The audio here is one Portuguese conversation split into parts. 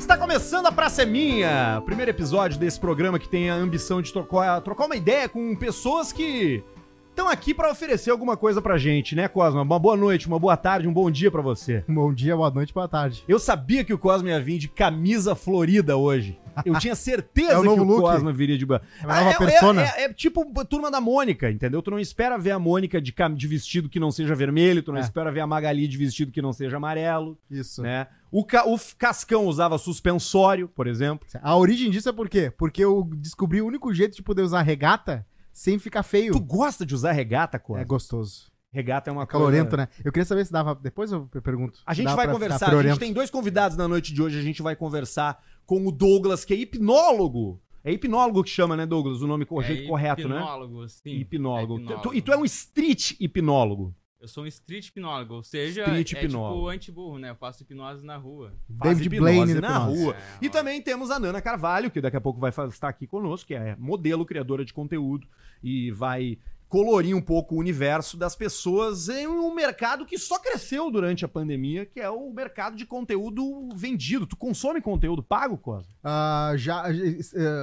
Está começando a Praça é Minha, primeiro episódio desse programa que tem a ambição de trocar, trocar uma ideia com pessoas que estão aqui para oferecer alguma coisa pra gente, né, Cosma? Uma boa noite, uma boa tarde, um bom dia pra você. Bom dia, boa noite, boa tarde. Eu sabia que o Cosma ia vir de camisa florida hoje. Eu tinha certeza É o que o look. Cosma viria de... É uma nova é, persona. é- é tipo turma da Mônica, entendeu? Tu não espera ver a Mônica de, cam- de vestido que não seja vermelho, tu não É. espera ver a Magali de vestido que não seja amarelo, Isso. né? O, Ca- o Cascão usava suspensório, por exemplo. A origem disso é por quê? Porque eu descobri o único jeito de poder usar regata sem ficar feio. Tu gosta de usar regata, Cosma? É gostoso. Regata é uma É calorento, coisa... né? Eu queria saber se dava. Depois eu pergunto. A gente vai conversar. A gente tem dois convidados na noite de hoje. A gente vai conversar com o Douglas, que é hipnólogo. É hipnólogo que chama, né, Douglas? O nome co- jeito correto, né? hipnólogo, sim. Hipnólogo. É hipnólogo. Tu- e tu é um street hipnólogo. Eu sou um street hipnólogo, ou seja, Street é hipnólogo. tipo anti-burro, né? Eu faço hipnose na rua. Faz David hipnose Blaine na hipnose. rua. É, E ó. também temos a Nana Carvalho, que daqui a pouco vai estar aqui conosco, que é modelo, criadora de conteúdo e vai colorir um pouco o universo das pessoas em um mercado que só cresceu durante a pandemia, que é o mercado de conteúdo vendido. Tu consome conteúdo pago, Cosa? Ah, já. eh,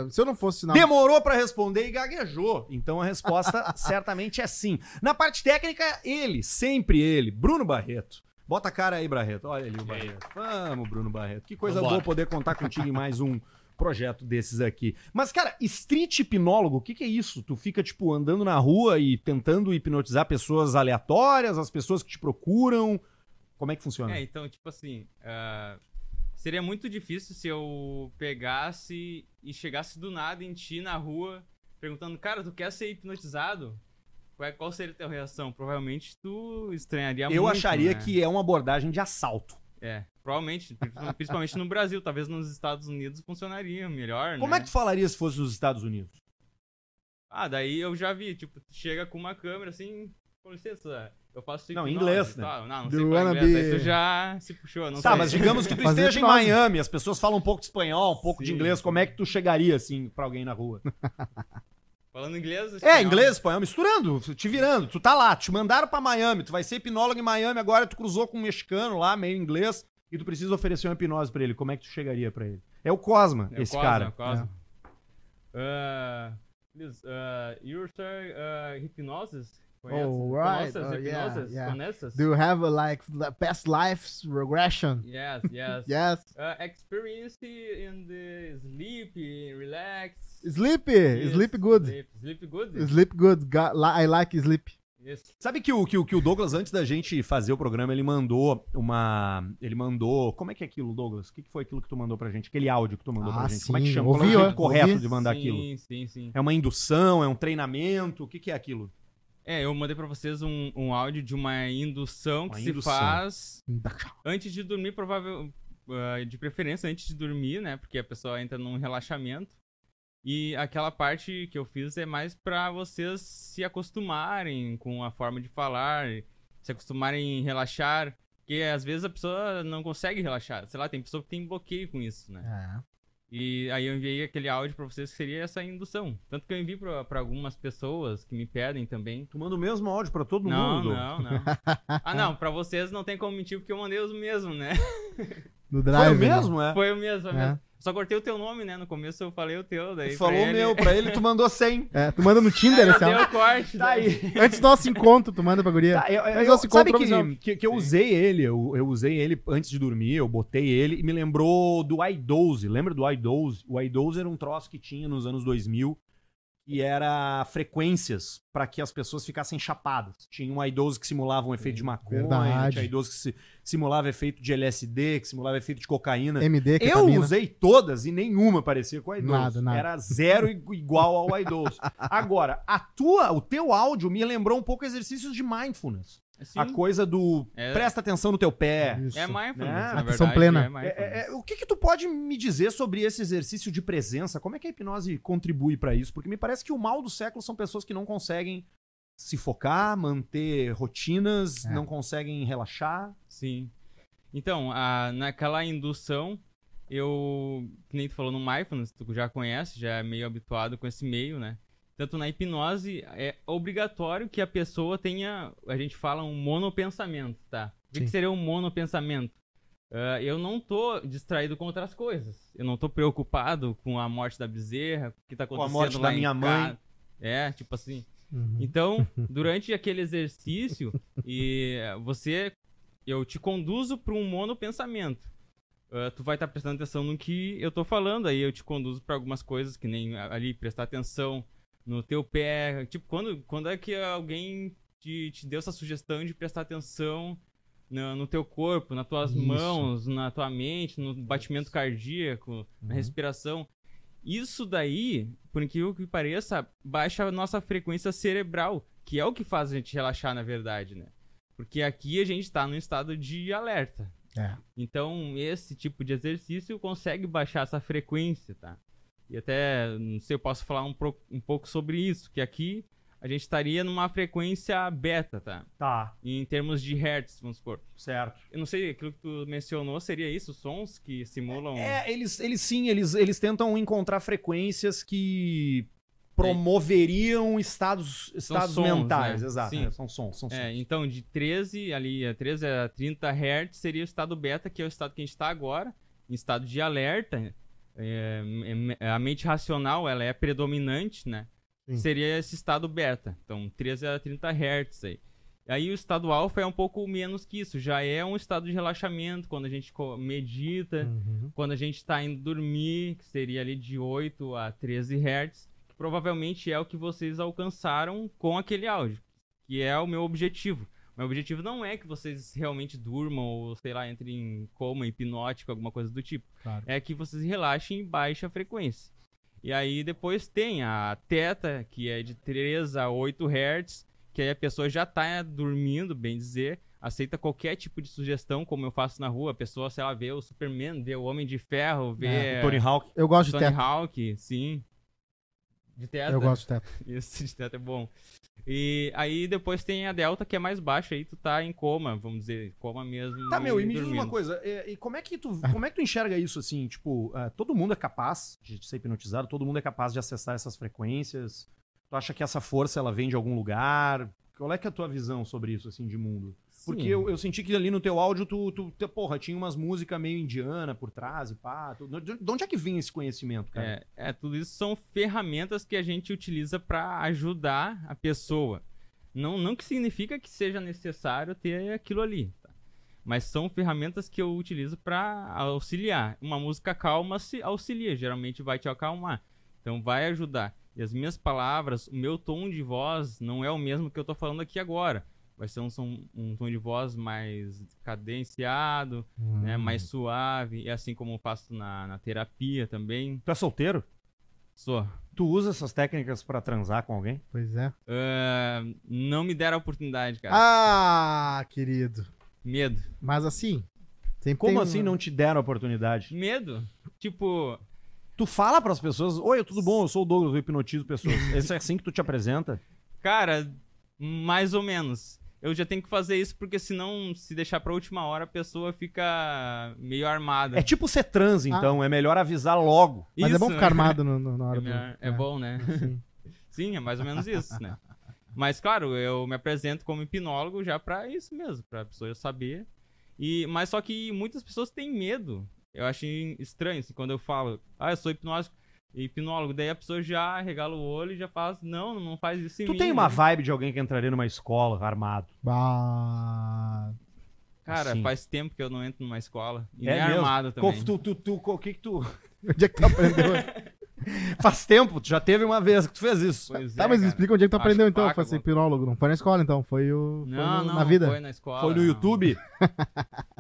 se eu não fosse na. Demorou pra responder e gaguejou. Então a resposta certamente é sim. Na parte técnica, ele, sempre ele, Bruno Barreto. Bota a cara aí, Barreto. Olha ali o? Barreto. Vamos, Bruno Barreto. Que coisa Vambora. boa poder contar contigo em mais um projeto desses aqui. Mas, cara, street hipnólogo, o que, que é isso? Tu fica, tipo, andando na rua e tentando hipnotizar pessoas aleatórias, as pessoas que te procuram. Como é que funciona? É, então, tipo assim, ah, seria muito difícil se eu pegasse e chegasse do nada em ti na rua, perguntando, cara, tu quer ser hipnotizado? Qual, é- seria a tua reação? Provavelmente tu estranharia muito. Eu acharia né? que é uma abordagem de assalto. É, provavelmente, pri- principalmente no Brasil, talvez nos Estados Unidos funcionaria melhor, Como né? é que tu falaria se fosse nos Estados Unidos? Ah, daí eu já vi, tipo, tu chega com uma câmera assim, com licença, eu faço Não, em inglês, né? tal. Não, não Do sei falar wanna inglês, be- aí tu já se puxou, não Tá, sei. mas digamos que tu esteja em. Miami, as pessoas falam um pouco de espanhol, um pouco de Sim. inglês, como é que tu chegaria, assim, pra alguém na rua? Falando inglês, É, espanhol. inglês, espanhol, misturando, te virando. Tu tá lá, te mandaram pra Miami, tu vai ser hipnólogo em Miami, agora tu cruzou com um mexicano lá, meio inglês, e tu precisa oferecer uma hipnose pra ele. Como é que tu chegaria pra ele? É o Cosma, É o esse Cosma, cara. o Cosma. Uh, please, uh, you're sir, uh, hypnosis? Conheces? Oh, right. Conheces Oh, yeah, hypnosis? yeah. Conheces? Do you have a, like the past lives regression? Yes, yes. Yes. Uh, experience in the sleep, relax. Sleep. Yes, Sleep good. Sleep, sleep good? Sleep good. I like sleep. Yes. Sabe que o, que, o, que o Douglas, antes da gente fazer o programa, ele mandou uma. Ele mandou. Como é que é aquilo, Douglas? O que, que foi aquilo que tu mandou pra gente? Aquele áudio que tu mandou pra Ah, gente? Como é que sim, chama? ouvi, Qual é o jeito ó, correto ouvi. de mandar sim, aquilo? Sim, sim. É uma indução? É um treinamento? O que, que é aquilo? É, eu mandei pra vocês um, um áudio de uma indução Uma que indução. se faz antes de dormir, provável, ah, de preferência antes de dormir, né? Porque a pessoa entra num relaxamento. E aquela parte que eu fiz é mais pra vocês se acostumarem com a forma de falar, se acostumarem em relaxar. Porque às vezes a pessoa não consegue relaxar. Sei lá, tem pessoa que tem bloqueio com isso, né? É. E aí eu enviei aquele áudio pra vocês que seria essa indução. Tanto que eu envio pra, pra algumas pessoas que me pedem também. Tu manda o mesmo áudio pra todo Não, mundo? não, não. Ah, não, pra vocês não tem como mentir porque eu mandei os mesmos, né? No Foi drive. o mesmo, é? Foi o mesmo, foi É. mesmo. Só cortei o teu nome, né? No começo eu falei o teu, daí. Tu falou o meu, pra ele tu mandou 100. É, tu manda no Tinder esse Deu áudio. corte. Tá aí. Antes do nosso encontro, tu manda pra guria. Tá, eu, eu, eu- esse sabe que, que, que eu Sim. usei ele, eu, eu usei ele antes de dormir, eu botei ele e me lembrou do iDoze. Lembra do iDoze? O iDoze era um troço que tinha nos anos 2000 e era frequências pra que as pessoas ficassem chapadas. Tinha um iDoze que simulava um efeito de maconha, verdade. tinha iDoze que si- simulava efeito de LSD, que simulava efeito de cocaína. MD, Eu ketamina. usei todas e nenhuma parecia com o iDoze. Nada, nada. Era zero igu- igual ao iDoze. Agora, a tua, o teu áudio me lembrou um pouco exercícios de mindfulness. Sim, A coisa do É- presta atenção no teu pé. Isso. é mindfulness, Né? na Atenção verdade. plena. É É, mindfulness. é, é, o que que tu pode me dizer sobre esse exercício de presença? Como é que a hipnose contribui pra isso? Porque me parece que o mal do século são pessoas que não conseguem se focar, manter rotinas, É. não conseguem relaxar. Sim. Então, a- naquela indução, eu, que nem tu falou no mindfulness, tu já conhece, já é meio habituado com esse meio, né? Tanto na hipnose, é obrigatório que a pessoa tenha, a gente fala um monopensamento, tá? O que, que seria um monopensamento? ah, eu não tô distraído com outras coisas. Eu não tô preocupado com a morte da bezerra, o que tá a acontecendo morte lá da em minha mãe. É, tipo assim. Uhum. Então, durante aquele exercício, e você, eu te conduzo para um monopensamento. Ah, tu vai estar prestando atenção no que eu tô falando, aí eu te conduzo para algumas coisas que nem ali prestar atenção no teu pé. Tipo, quando, quando é que alguém te, te deu essa sugestão de prestar atenção no, no teu corpo, nas tuas Isso. mãos, na tua mente, no batimento cardíaco, na Uhum. respiração? Isso daí, por incrível que pareça, baixa a nossa frequência cerebral, que é o que faz a gente relaxar, na verdade, né? Porque aqui a gente tá num estado de alerta. É. Então, esse tipo de exercício consegue baixar essa frequência, tá? E até, não sei, eu posso falar um, pro- um pouco sobre isso, que aqui a gente estaria numa frequência beta, tá? Tá, Em termos de hertz, vamos supor. certo. Eu não sei, aquilo que tu mencionou, seria isso? Sons que simulam... É, eles, eles sim, eles, eles tentam encontrar frequências que promoveriam estados, estados sons, mentais, né? exato. Sim. é, são sons, são sons. É, então de 13 ali, a 13 a 30 Hz seria o estado beta, que é o estado que a gente está agora, em estado de alerta. É, é, a mente racional, ela é predominante, né? Sim. Seria esse estado beta. Então 13 a 30 Hz aí. Aí o estado alfa é um pouco menos que isso, já é um estado de relaxamento, quando a gente medita, Uhum. quando a gente tá indo dormir, que seria ali de 8 a 13 Hz, que provavelmente é o que vocês alcançaram com aquele áudio, que é o meu objetivo. Meu objetivo não é que vocês realmente durmam ou, sei lá, entrem em coma hipnótico, alguma coisa do tipo. Claro. É que vocês relaxem em baixa frequência. E aí depois tem a teta, que é de 3 a 8 Hz, que aí a pessoa já tá dormindo, bem dizer, aceita qualquer tipo de sugestão, como eu faço na rua. A pessoa, sei lá, vê o Superman, vê o Homem de Ferro, vê É, O Tony Hawk. Eu gosto de Tony. Hawk, sim. De teta. Eu gosto de teto. Isso, de teta é bom. E aí depois tem a delta, que é mais baixa, aí tu tá em coma, vamos dizer, coma mesmo. Tá, meu, e me diz dormindo. uma coisa, é, e como é que tu, como é que tu enxerga isso, assim, tipo, é, todo mundo é capaz de ser hipnotizado, todo mundo é capaz de acessar essas frequências, tu acha que essa força, ela vem de algum lugar? Qual é que é a tua visão sobre isso, assim, de mundo? Porque eu, eu senti que ali no teu áudio, tu, tu, tu- porra, tinha umas músicas meio indiana por trás e pá, tu- de de onde é que vem esse conhecimento, cara? É, é, tudo isso são ferramentas que a gente utiliza pra ajudar a pessoa. Não, não que significa que seja necessário ter aquilo ali, tá? Mas são ferramentas que eu utilizo pra auxiliar. Uma música calma se auxilia, geralmente vai te acalmar. Então vai ajudar. E as minhas palavras, o meu tom de voz não é o mesmo que eu tô falando aqui agora. Vai ser um, som- um tom de voz mais cadenciado, né, Hum. mais suave, e assim como eu faço na, na terapia também. Tu é solteiro? Sou. Tu usa essas técnicas pra transar com alguém? Pois é. Ah, não me deram a oportunidade, cara. Ah, querido. Medo. Mas assim. Sempre Como tem assim um- não te deram a oportunidade? Medo? Tipo, Tu fala pras pessoas, oi, tudo bom, eu sou o Douglas, eu hipnotizo pessoas. Esse é assim que tu te apresenta? cara, mais ou menos. Eu já tenho que fazer isso porque senão, se deixar pra última hora, a pessoa fica meio armada. É tipo ser trans, então, é melhor avisar logo. Mas é Isso, bom ficar armado no, no- na É, hora do. melhor- é bom, né? Sim. Sim, é mais ou menos isso, né? Mas claro, eu me apresento como hipnólogo já pra isso mesmo, pra pessoa saber. E mas só que muitas pessoas têm medo. Eu acho estranho assim, quando eu falo: "Ah, eu sou hipnólogo". Hipnólogo, daí a pessoa já regala o olho e já fala: "Não, não faz isso em Tu mim". tem uma né? vibe de alguém que entraria numa escola armado. Bah. Cara, assim. faz tempo que eu não entro numa escola e É nem mesmo? armado também. Tu, tu, tu, o que que tu... Onde é que tu aprendeu? Faz tempo, tu já teve uma vez que tu fez isso. Pois tá, é, mas me cara. explica onde é que tu Acho aprendeu então faca, pra ser alguma- hipnólogo. Não foi na escola então, foi, o, foi Não, no- não, na vida. foi na escola. Foi no não. YouTube?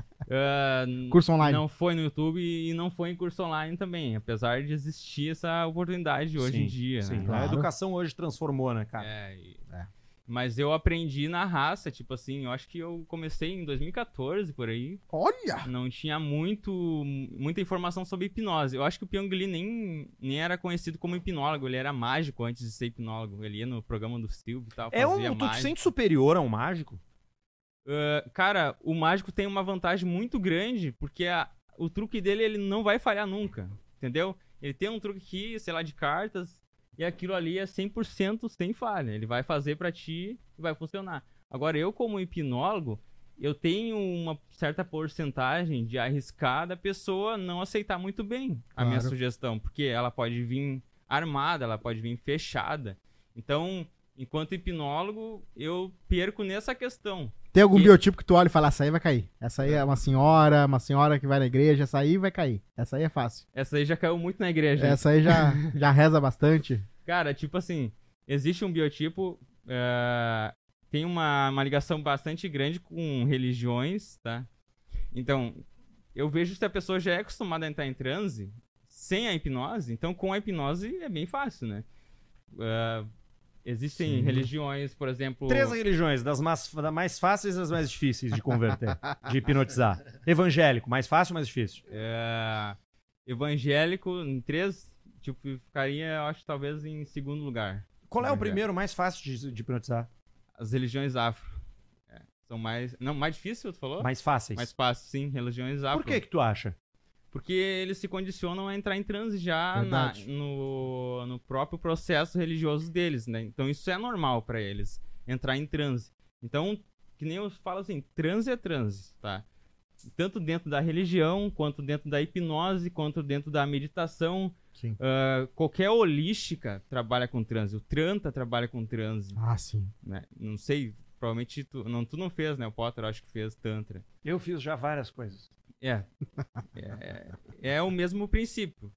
N- Curso online. Não foi no YouTube e não foi em curso online também, apesar de existir essa oportunidade hoje Sim, em dia. Sim, né? Claro. a educação hoje transformou, né, cara? É, e- É. Mas eu aprendi na raça, tipo assim, eu acho que eu comecei em 2014 por aí. Olha! Não tinha muito, muita informação sobre hipnose. Eu acho que o Pyong Lee nem, nem era conhecido como hipnólogo, ele era mágico antes de ser hipnólogo. Ele ia no programa do Silvio e tal. É fazia um, tu te sente superior a um mágico? Ah, cara, o mágico tem uma vantagem muito grande, porque a- o truque dele ele não vai falhar nunca, entendeu? Ele tem um truque aqui, sei lá, de cartas, e aquilo ali é 100% sem falha. Ele vai fazer pra ti e vai funcionar. Agora, eu como hipnólogo, eu tenho uma certa porcentagem de arriscar da pessoa não aceitar muito bem a minha Claro. sugestão, porque ela pode vir armada, ela pode vir fechada. Então, enquanto hipnólogo, eu perco nessa questão. Tem algum E- biotipo que tu olha e fala, essa aí vai cair. Essa aí é uma senhora, uma senhora que vai na igreja, essa aí vai cair. Essa aí é fácil. Essa aí já caiu muito na igreja. Essa aí já, já reza bastante. Cara, tipo assim, existe um biotipo, eh, tem uma, uma ligação bastante grande com religiões, tá? Então, eu vejo se a pessoa já é acostumada a entrar em transe sem a hipnose, então com a hipnose é bem fácil, né? Eh, existem Sim. religiões, por exemplo... Três religiões, das mais, das mais fáceis às mais difíceis de converter, de hipnotizar. Evangélico, mais fácil ou mais difícil? eh, evangélico, em três, tipo, ficaria, eu acho, talvez em segundo lugar. Qual é o primeiro mais fácil de, de hipnotizar? As religiões afro. É, são mais... Não, mais difícil, tu falou? Mais fáceis. Mais fácil, sim, religiões afro. Por que que tu acha? Porque eles se condicionam a entrar em transe já na- no, no próprio processo religioso deles, né? Então isso é normal pra eles, entrar em transe. Então, que nem eu falo assim, transe é transe, tá? Tanto dentro da religião, quanto dentro da hipnose, quanto dentro da meditação. Sim. Ah, qualquer holística trabalha com transe. O Tranta trabalha com transe, Ah, sim. né? Não sei, provavelmente tu não, tu não fez, né? O Potter eu acho que fez Tantra. Eu fiz já várias coisas. É. é. é- É o mesmo princípio.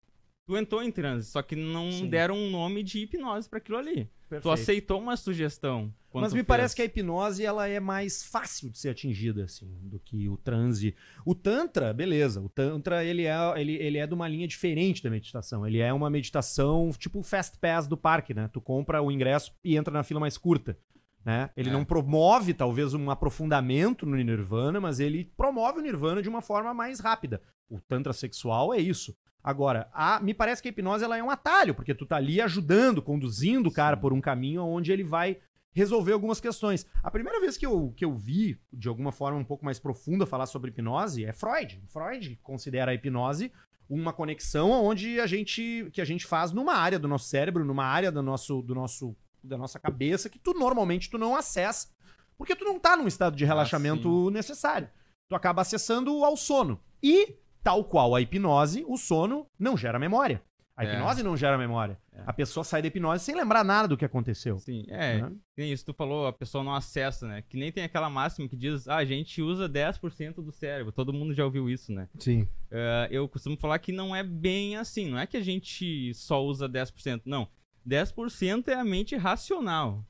Tu entrou em transe, só que não Sim. deram um nome de hipnose pra aquilo ali. Tu aceitou uma sugestão. Mas me fez. parece que a hipnose ela é mais fácil de ser atingida assim do que o transe. O tantra, beleza. O tantra ele é ele, ele é de uma linha diferente da meditação. Ele é uma meditação tipo o fast pass do parque, né? Tu compra o ingresso e entra na fila mais curta. Né? Ele É. não promove, talvez, um aprofundamento no Nirvana, mas ele promove o Nirvana de uma forma mais rápida. O Tantra sexual é isso. Agora, a- me parece que a hipnose ela é um atalho, porque tu tá ali ajudando, conduzindo o cara por um caminho onde ele vai resolver algumas questões. A primeira vez que eu, que eu vi, de alguma forma um pouco mais profunda, falar sobre hipnose é Freud. Freud considera a hipnose uma conexão onde a gente que a gente faz numa área do nosso cérebro, numa área do nosso, do nosso da nossa cabeça que tu normalmente tu não acessa, porque tu não tá num estado de relaxamento necessário. Tu acaba acessando ao sono. E tal qual a hipnose, o sono não gera memória. A É. hipnose não gera memória. É. A pessoa sai da hipnose sem lembrar nada do que aconteceu. Sim, é. né? Nem isso tu falou, a pessoa não acessa, né? Que nem tem aquela máxima que diz, ah, a gente usa 10% do cérebro. Todo mundo já ouviu isso, né? Sim. Eh, eu costumo falar que não é bem assim. Não é que a gente só usa 10%. Não. 10% é a mente racional.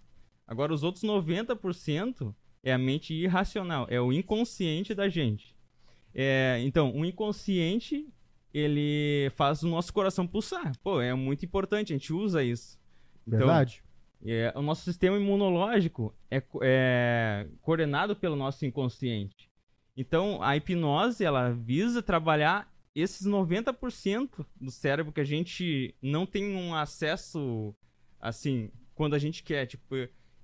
Agora, os outros 90% é a mente irracional. É o inconsciente da gente. É, então, o inconsciente, ele faz o nosso coração pulsar. Pô, é muito importante. A gente usa isso. Então, Verdade. é, o nosso sistema imunológico é, é coordenado pelo nosso inconsciente. Então, a hipnose, ela visa trabalhar esses 90% do cérebro que a gente não tem um acesso, assim, quando a gente quer. Tipo,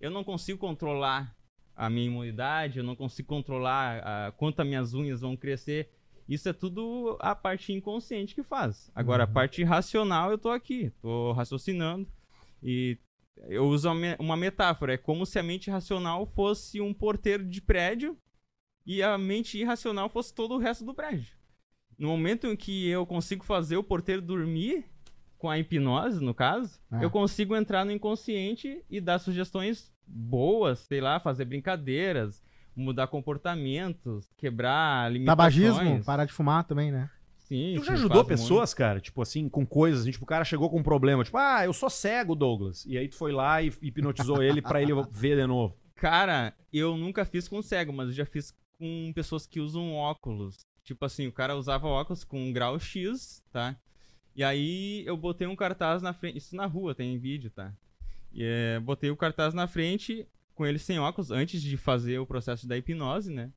eu não consigo controlar a minha imunidade, eu não consigo controlar a, quanto as minhas unhas vão crescer. Isso é tudo a parte inconsciente que faz. Agora, a Uhum. parte racional, eu tô aqui, tô raciocinando. E eu uso uma metáfora. É como se a mente racional fosse um porteiro de prédio e a mente irracional fosse todo o resto do prédio. No momento em que eu consigo fazer o porteiro dormir, com a hipnose, no caso, Ah. eu consigo entrar no inconsciente e dar sugestões boas, sei lá, fazer brincadeiras, mudar comportamentos, quebrar limitações. Tabagismo, parar de fumar também, né? Sim, Tu já ajudou pessoas, cara, tipo assim, com coisas, assim, tipo, o cara chegou com um problema, tipo, ah, eu sou cego, Douglas. E aí tu foi lá e hipnotizou ele pra ele ver de novo. Cara, eu nunca fiz com cego, mas eu já fiz com pessoas que usam óculos. Tipo assim, o cara usava óculos com um grau X, tá? E aí eu botei um cartaz na frente. Isso na rua, tem vídeo, tá? E, é, botei o cartaz na frente com ele sem óculos, antes de fazer o processo da hipnose, né?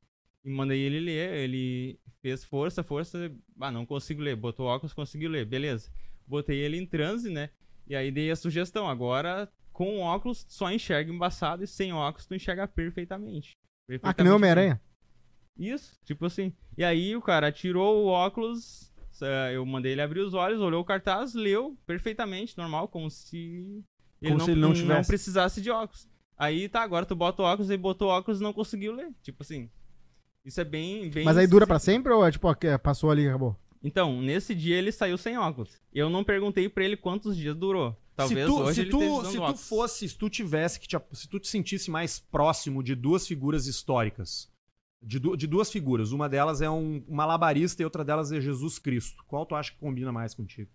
E mandei ele ler. Ele fez força, força. Ah, não consigo ler. Botou óculos, conseguiu ler. Beleza. Botei ele em transe, né? E aí dei a sugestão. Agora, com óculos, só enxerga embaçado e sem óculos tu enxerga perfeitamente. Ah, que nem Perfeitamente Homem-Aranha. Isso, tipo assim. E aí o cara tirou o óculos, eh, eu mandei ele abrir os olhos, olhou o cartaz, leu perfeitamente, normal, como se ele, Como não, se ele não tivesse. precisasse de óculos. Aí tá, agora tu bota o óculos, ele botou o óculos e não conseguiu ler. Tipo assim. Isso é bem. bem Mas aí dura pra esquisito. sempre ou é tipo, ó, que passou ali e acabou? Então, nesse dia ele saiu sem óculos. Eu não perguntei pra ele quantos dias durou. Talvez se tu, hoje se ele tu, se tu óculos. fosse, se tu tivesse que te, se tu te sentisse mais próximo de duas figuras históricas, de, du- de duas figuras, uma delas é um malabarista e outra delas é Jesus Cristo. Qual tu acha que combina mais contigo?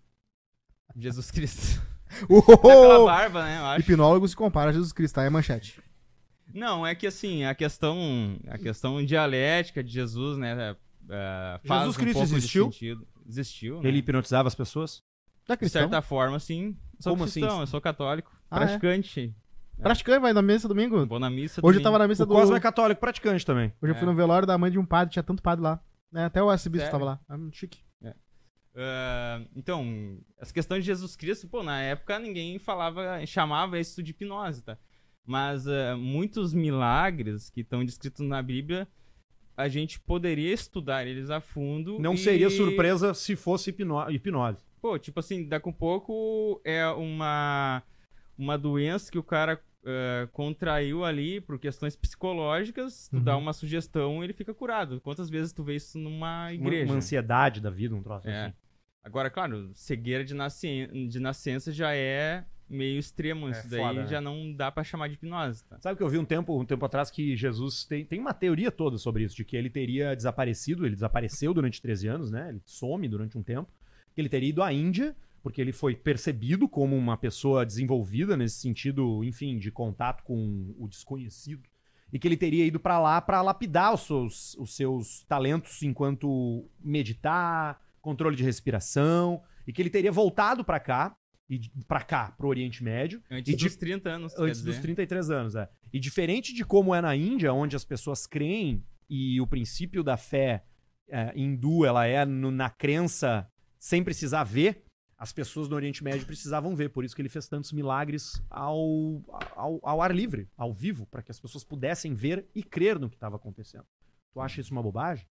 Jesus Cristo. Aquela Uou! barba, né? Eu acho. Hipnólogo se compara a Jesus Cristo, tá? É manchete. Não, é que assim, a questão, a questão dialética de Jesus, né? é, faz Jesus um Cristo pouco existiu? sentido. Existiu, né? Ele hipnotizava as pessoas? Da De certa forma, sim. Sou Como assim? cristão, eu sou católico. Ah, é? praticante. Praticante, vai na missa domingo. Vou na missa. Hoje eu domingo. tava na missa O do... Cosmo é católico praticante também. Hoje eu fui É. no velório da mãe de um padre, tinha tanto padre lá. né? Até o arcebispo Sério? tava lá. Ah, chique. Ah, então, essa questão de Jesus Cristo, pô, na época ninguém falava, chamava isso de hipnose, tá? Mas ah, muitos milagres que estão descritos na Bíblia, a gente poderia estudar eles a fundo. Não e- seria surpresa se fosse hipno- hipnose. Pô, tipo assim, daqui a um pouco é uma, uma doença que o cara ah, contraiu ali por questões psicológicas, tu Uhum. dá uma sugestão ele fica curado. Quantas vezes tu vê isso numa Uma, igreja? uma ansiedade da vida, um troço É. assim. Agora, claro, cegueira de, nascen- de nascença já é meio extremo. É Isso daí foda, né? já não dá pra chamar de hipnose, tá? Sabe que eu vi um tempo, um tempo atrás que Jesus tem, tem uma teoria toda sobre isso, de que ele teria desaparecido, ele desapareceu durante 13 anos, né? Ele some durante um tempo. Que ele teria ido à Índia, porque ele foi percebido como uma pessoa desenvolvida nesse sentido, enfim, de contato com o desconhecido. E que ele teria ido pra lá pra lapidar os seus, os seus talentos enquanto meditar, controle de respiração, e que ele teria voltado pra cá, e para cá, pro Oriente Médio, Antes E de- dos 30 anos, Antes dos dizer. 33 anos, é. E diferente de como é na Índia, onde as pessoas creem e o princípio da fé é, hindu ela é no- na crença sem precisar ver, as pessoas do Oriente Médio precisavam ver. Por isso que ele fez tantos milagres ao, ao, ao ar livre, ao vivo, para que as pessoas pudessem ver e crer no que estava acontecendo. Tu acha isso uma bobagem?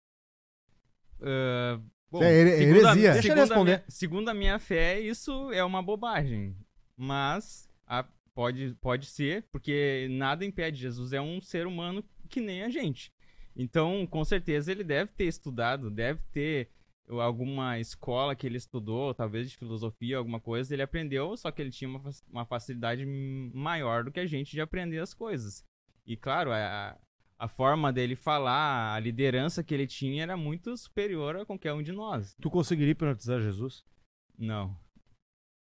Ah, bom, É here- segundo a- heresia. Deixa ele segundo a responder. minha- segundo a minha fé, isso é uma bobagem. Mas a- pode, pode ser, porque nada impede. Jesus é um ser humano que nem a gente. Então, com certeza, ele deve ter estudado, deve ter alguma escola que ele estudou, talvez de filosofia, alguma coisa, ele aprendeu, só que ele tinha uma, uma facilidade maior do que a gente de aprender as coisas. E claro, a, a forma dele falar, a liderança que ele tinha era muito superior a qualquer um de nós. Tu conseguiria hipnotizar Jesus? Não.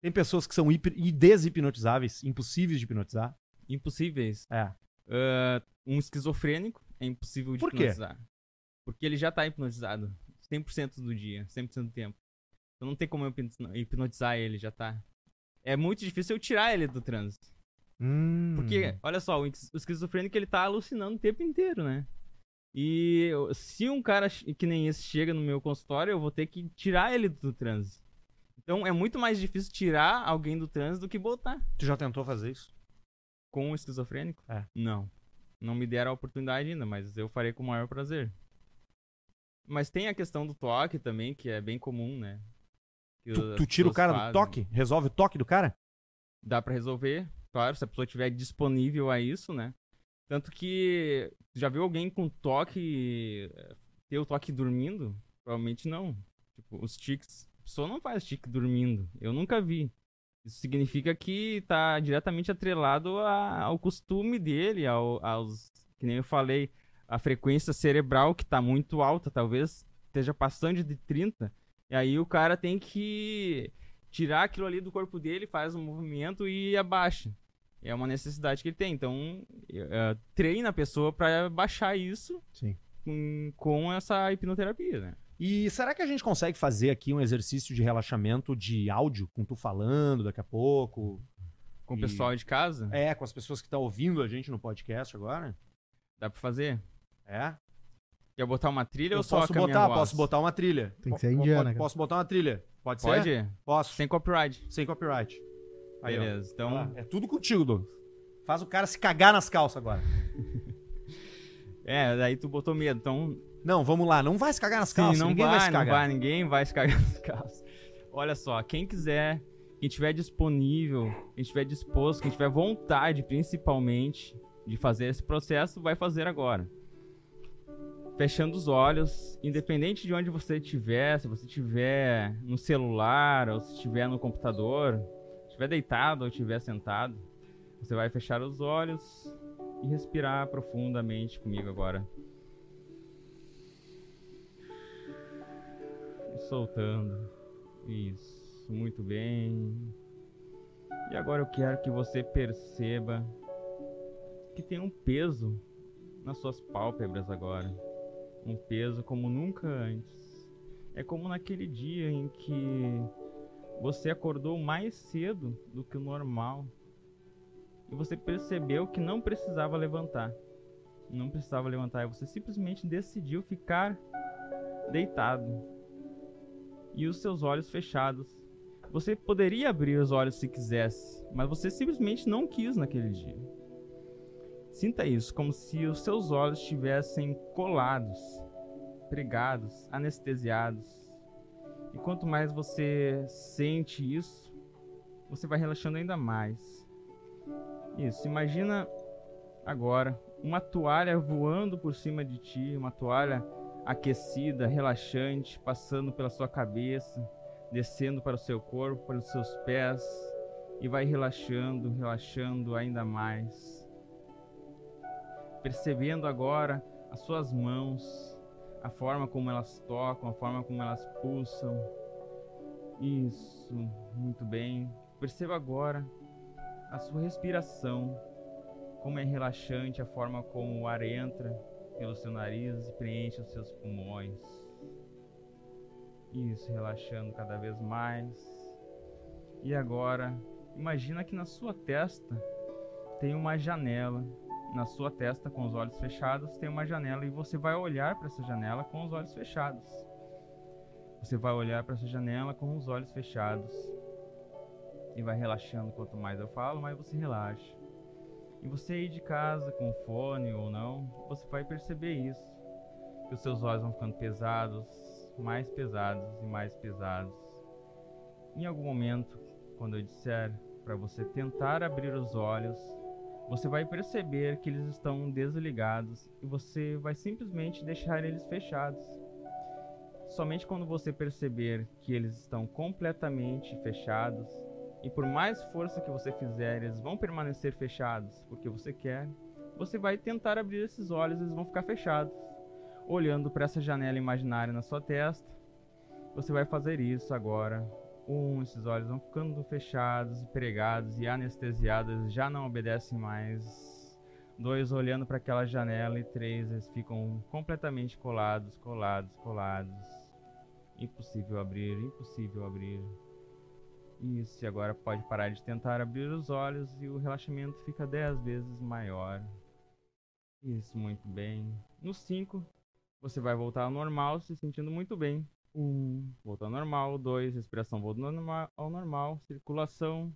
Tem pessoas que são hiper, deshipnotizáveis, impossíveis de hipnotizar. Impossíveis. É. Ah, um esquizofrênico é impossível de Por quê? hipnotizar. Porque ele já tá hipnotizado 100% do dia, 100% do tempo. Então não tem como eu hipno- hipnotizar ele, já tá. É muito difícil eu tirar ele do trânsito. Hum. Porque, olha só, o esqui- o esquizofrênico ele tá alucinando o tempo inteiro, né? E eu- se um cara que nem esse chega no meu consultório, eu vou ter que tirar ele do trânsito. Então é muito mais difícil tirar alguém do trânsito do que botar. Tu já tentou fazer isso? Com o esquizofrênico? É. Não. Não me deram a oportunidade ainda, mas eu farei com o maior prazer. Mas tem a questão do toque também, que é bem comum, né? Tu, tu tira o cara do fazem. toque? Resolve o toque do cara? Dá pra resolver, claro, se a pessoa estiver disponível a isso, né? Tanto que já viu alguém com toque ter o toque dormindo? Provavelmente não. Tipo, os tiques, a pessoa não faz tique dormindo. Eu nunca vi. Isso significa que tá diretamente atrelado a- ao costume dele, ao- aos, que nem eu falei, a frequência cerebral que tá muito alta, talvez esteja passando de 30. E aí o cara tem que tirar aquilo ali do corpo dele, faz um movimento e abaixa. É uma necessidade que ele tem. Então, eh, treina a pessoa pra baixar isso com, com essa hipnoterapia, né? E será que a gente consegue fazer aqui um exercício de relaxamento de áudio, com tu falando daqui a pouco? Com o E- pessoal de casa, É, com as pessoas que estão ouvindo a gente no podcast agora? dá pra fazer? É. Quer botar uma trilha Eu ou só posso botar, posso botar uma trilha. Tem que ser indiana, po- cara. Posso botar uma trilha? Pode, ser? Pode? Posso. Sem copyright. Sem copyright. Aí, ó. Beleza. Então, Vai lá. É tudo contigo, Douglas. Faz o cara se cagar nas calças agora. é, daí tu botou medo. Então, Não, vamos lá. Não vai se cagar nas sim, calças. não Ninguém vai, vai, se não cagar. vai, ninguém vai se cagar nas calças. Olha só, quem quiser, quem tiver disponível, quem tiver disposto, quem tiver vontade, principalmente, de fazer esse processo, vai fazer agora. Fechando os olhos, independente de onde você estiver, se você estiver no celular ou se estiver no computador, estiver deitado ou estiver sentado, você vai fechar os olhos e respirar profundamente comigo agora. E soltando. Isso, muito bem. E agora eu quero que você perceba que tem um peso nas suas pálpebras agora um peso como nunca antes. É como naquele dia em que você acordou mais cedo do que o normal e você percebeu que não precisava levantar. Não precisava levantar, e você simplesmente decidiu ficar deitado e os seus olhos fechados. Você poderia abrir os olhos se quisesse, mas você simplesmente não quis naquele dia. Sinta isso, como se os seus olhos estivessem colados, pregados, anestesiados. E quanto mais você sente isso, você vai relaxando ainda mais. Isso, imagina agora uma toalha voando por cima de ti, uma toalha aquecida, relaxante, passando pela sua cabeça, descendo para o seu corpo, para os seus pés, e vai relaxando, relaxando ainda mais percebendo agora as suas mãos, a forma como elas tocam, a forma como elas pulsam. Isso, muito bem. Perceba agora a sua respiração, como é relaxante a forma como o ar entra pelo seu nariz e preenche os seus pulmões. Isso, relaxando cada vez mais. E agora, imagina que na sua testa tem uma janela na sua testa com os olhos fechados tem uma janela e você vai olhar para essa janela com os olhos fechados. Você vai olhar para essa janela com os olhos fechados e vai relaxando. Quanto mais eu falo, mais você relaxa. E você aí de casa com fone ou não, você vai perceber isso. Que os seus olhos vão ficando pesados, mais pesados e mais pesados. Em algum momento, quando eu disser para você tentar abrir os olhos, você vai perceber que eles estão desligados e você vai simplesmente deixar eles fechados. Somente quando você perceber que eles estão completamente fechados e por mais força que você fizer, eles vão permanecer fechados porque você quer, você vai tentar abrir esses olhos, eles vão ficar fechados. Olhando para essa janela imaginária na sua testa, você vai fazer isso agora um, esses olhos vão ficando fechados, pregados e anestesiados, já não obedecem mais. Dois, olhando para aquela janela. E três, eles ficam completamente colados, colados, colados. Impossível abrir, impossível abrir. Isso, e agora pode parar de tentar abrir os olhos e o relaxamento fica dez vezes maior. Isso, muito bem. No 5, você vai voltar ao normal, se sentindo muito bem. Um, volta ao normal. Dois, respiração volta ao normal, ao normal. Circulação.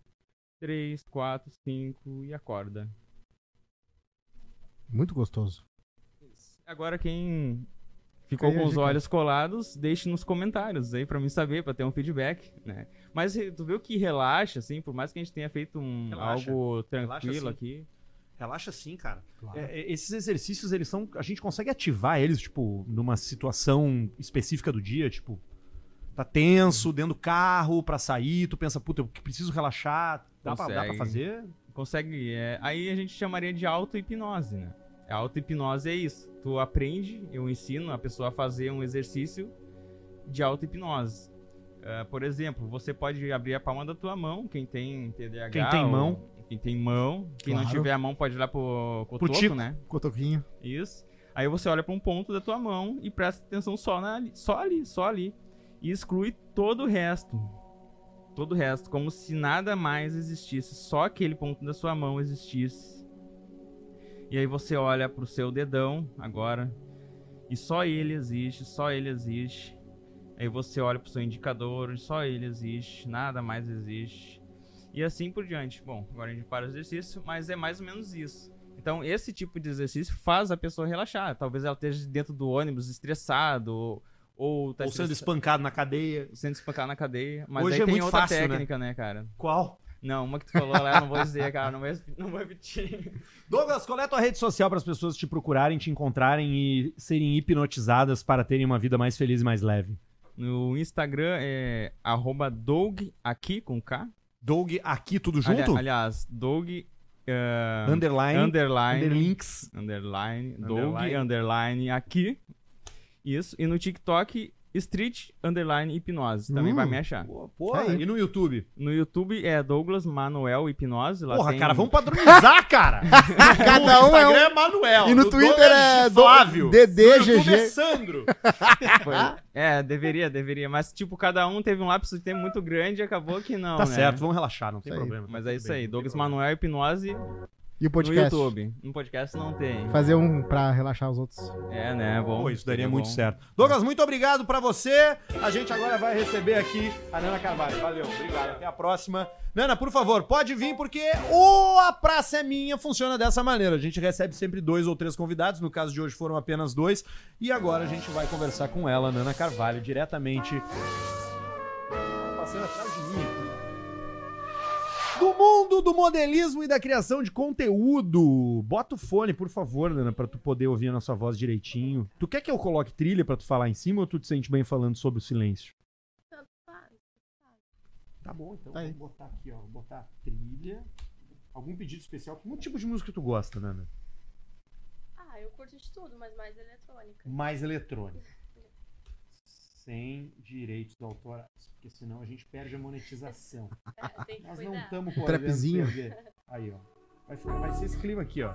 Três, quatro, cinco e acorda. Muito gostoso. Agora quem ficou com os olhos colados, deixe nos comentários aí para mim saber, para ter um feedback, né? Mas tu viu que relaxa, assim, por mais que a gente tenha feito um, algo tranquilo relaxa, aqui. Relaxa sim, cara. Claro. É, é, esses exercícios, eles são. A gente consegue ativar eles, tipo, numa situação específica do dia, tipo. Tá tenso, dentro do carro, pra sair, tu pensa, puta, eu preciso relaxar. Dá, pra, dá pra, fazer? Consegue. É, aí a gente chamaria de auto-hipnose, né? A auto-hipnose é isso. Tu aprende, eu ensino a pessoa a fazer um exercício de auto-hipnose. Uh, por exemplo, você pode abrir a palma da tua mão, quem tem TDAH. Quem tem mão quem tem mão, quem claro. não tiver a mão pode ir lá pro cotoco, pro tico, né? Cotoquinho. Isso. Aí você olha para um ponto da tua mão e presta atenção só, na, só ali, só ali. E exclui todo o resto. Todo o resto, como se nada mais existisse, só aquele ponto da sua mão existisse. E aí você olha pro seu dedão agora e só ele existe, só ele existe. Aí você olha pro seu indicador, só ele existe, nada mais existe e assim por diante. Bom, agora a gente para o exercício, mas é mais ou menos isso. Então, esse tipo de exercício faz a pessoa relaxar. Talvez ela esteja dentro do ônibus estressado, ou, tá ou sendo espancado na cadeia. Sendo espancado na cadeia. Mas Hoje aí é tem outra fácil, né? técnica, né? né, cara? Qual? Não, uma que tu falou lá, eu não vou dizer, cara, não vou, não vou repetir. Douglas, qual é a tua rede social para as pessoas te procurarem, te encontrarem e serem hipnotizadas para terem uma vida mais feliz e mais leve? No Instagram é arroba Doug aqui com K. Doug aqui tudo Ali- junto? aliás, Doug eh, underline, underline underlinks. underline, Doug Underline. underline aqui. Isso. E no TikTok, Street underline hipnose. Também Hum. vai me achar. Pô, Porra, Aí. e no YouTube? No YouTube é Douglas Manuel Hipnose. Lá Porra, tem- cara, vamos padronizar, cara. Cada no um é Instagram um. é Manuel. E no Twitter é do- Flávio. DD, no YouTube GG. é Sandro. Foi- É, deveria, deveria. Mas, tipo, cada um teve um lápis de tempo muito grande e acabou que não. Tá né? certo, vamos relaxar, não tem Isso aí. problema. Mas é isso aí. Douglas. Manuel Hipnose E o no podcast. YouTube. No podcast não tem. Fazer um pra relaxar os outros. É, né? Bom. Pô, isso daria é muito bom. certo. Douglas, muito obrigado pra você. A gente agora vai receber aqui a Nana Carvalho. Valeu, obrigado. Até a próxima. Nana, por favor, pode vir porque o A Praça é Minha funciona dessa maneira. A gente recebe sempre dois ou três convidados. No caso de hoje foram apenas dois. E agora a gente vai conversar com ela, Nana Carvalho, diretamente. Passando atrás de mim aqui. Do mundo do modelismo e da criação de conteúdo. Bota o fone, por favor, Nana, pra tu poder ouvir a nossa voz direitinho. Tu quer que eu coloque trilha pra tu falar em cima ou tu te sente bem falando sobre o silêncio? Tanto faz. Tá bom, então Tá vou botar aqui, ó. Vou botar trilha. Algum pedido especial? Que tipo de música tu gosta, Nana? Ah, eu curto de tudo, mas mais eletrônica. Mais eletrônica. Sem direitos autorais. Porque senão a gente perde a monetização. É, tem que Nós não cuidar. estamos podendo Trapzinho. perder. Aí, ó. Vai, ficar- vai ser esse clima aqui, ó.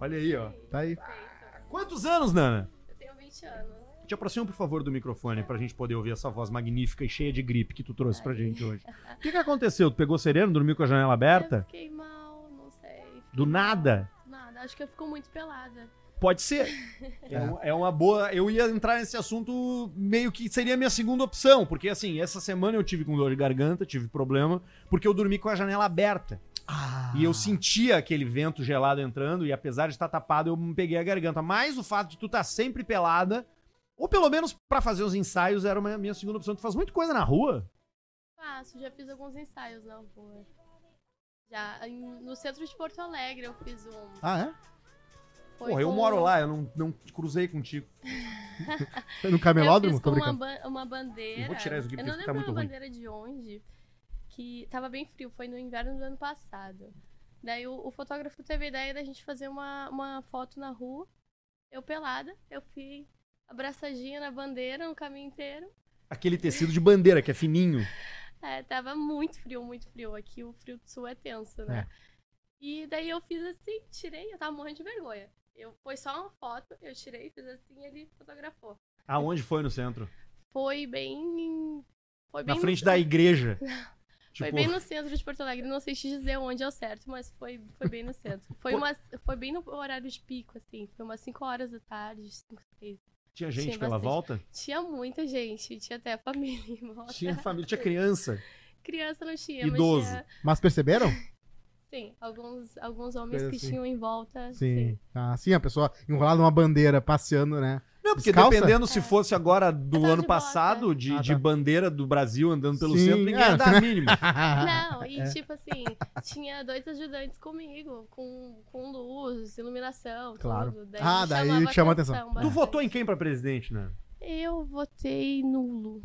Olha aí, ó. Tá aí. Perfeito. Quantos anos, Nana? Eu tenho 20 anos. Te aproxima, por favor, do microfone pra gente poder ouvir essa voz magnífica e cheia de gripe que tu trouxe pra gente hoje. O que, que aconteceu? Tu pegou sereno, dormiu com a janela Eu aberta? fiquei mal, não sei. fiquei Do mal. nada? Nada, acho que eu fico muito pelada. Pode ser. É, um- é uma boa. Eu ia entrar nesse assunto meio que seria a minha segunda opção, porque assim, essa semana eu tive com dor de garganta, tive problema, porque eu dormi com a janela aberta. Ah. E eu sentia aquele vento gelado entrando, e apesar de estar tapado, eu me peguei a garganta. Mas o fato de tu estar sempre pelada, ou pelo menos pra fazer os ensaios, era uma minha segunda opção. Tu faz muita coisa na rua? Faço, já fiz alguns ensaios na rua. Já, em- no centro de Porto Alegre eu fiz um. Ah, é? Foi Porra, eu com- moro lá, eu não, não cruzei contigo. Foi no Eu camelódromo? fiz Tô com uma, ban- uma bandeira. Eu vou tirar isso aqui Eu não tá lembro muito uma ruim. bandeira de onde. Que tava bem frio, foi no inverno do ano passado. Daí o, o fotógrafo teve a ideia da gente fazer uma, uma foto na rua. Eu pelada, eu fui abraçadinha na bandeira no caminho inteiro. Aquele tecido de bandeira, que é fininho. É, tava muito frio, muito frio. Aqui o frio do sul é tenso, né? E daí eu fiz assim, tirei, eu tava morrendo de vergonha. Eu, foi só uma foto, eu tirei, fiz assim e ele fotografou. Aonde foi no centro? Foi bem. Foi bem Na no frente ce- da igreja. Foi Tipo, bem no centro de Porto Alegre, não sei te dizer onde é o certo, mas foi, foi bem no centro. Foi, Pô. umas, foi bem no horário de pico, assim. Foi umas 5 horas da tarde, 5, 6. tinha gente tinha pela bastante. volta? Tinha muita gente, tinha até família em volta. Tinha família, tinha criança. Criança não tinha, Idoso. mas tinha, Mas perceberam? Sim, alguns, alguns homens Coisa que assim. tinham em volta. Sim. Ah, sim, a pessoa enrolada numa bandeira, passeando, né? Não, porque Descalça? dependendo se fosse agora do ano de passado, de, Ah, de tá. bandeira do Brasil andando pelo Sim, centro, ninguém é. ia dar a mínima. Não, e tipo assim, tinha dois ajudantes comigo, com, com luz, iluminação, Claro. tudo. Ah, daí chamava chama atenção. Tu bastante. votou em quem pra presidente, né? Eu votei nulo.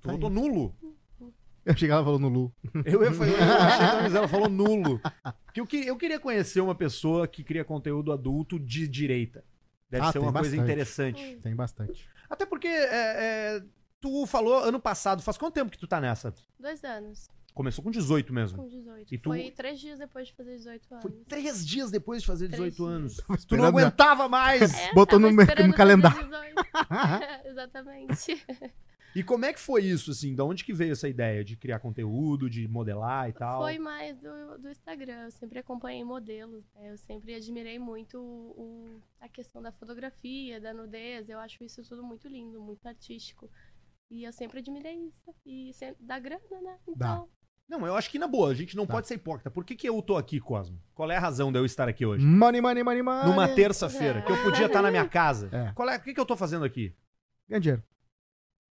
Tu Aí. votou nulo? Eu cheguei lá e falou no Lu. Eu ia falar, eu achei que a Gisela falou nulo. Porque eu, que- eu queria conhecer uma pessoa que cria conteúdo adulto de direita. Deve Ah, ser uma coisa bastante. interessante. Tem bastante. Até porque é, é, tu falou ano passado, faz quanto tempo que tu tá nessa? Dois anos, Começou com 18 mesmo. com 18. E tu- Foi três dias depois de fazer 18 anos. Foi três dias depois de fazer Três 18 anos. dias. Tava Tu não aguentava mais. É, Botou no- no calendário. 18. Exatamente. E como é que foi isso, assim? Da onde que veio essa ideia de criar conteúdo, de modelar e tal? Foi mais do, do Instagram. Eu sempre acompanhei modelos. né? Eu sempre admirei muito o, o- a questão da fotografia, da nudez. Eu acho isso tudo muito lindo, muito artístico. E eu sempre admirei isso. E sempre, dá grana, né? Então, Não, eu acho que na boa, a gente não Tá. pode ser hipócrita. Por que, que eu tô aqui, Cosmo? Qual é a razão de eu estar aqui hoje? Money, money, money, money. Numa terça-feira, que eu podia estar na minha casa. É. Qual é, o que, que eu tô fazendo aqui? Ganha dinheiro.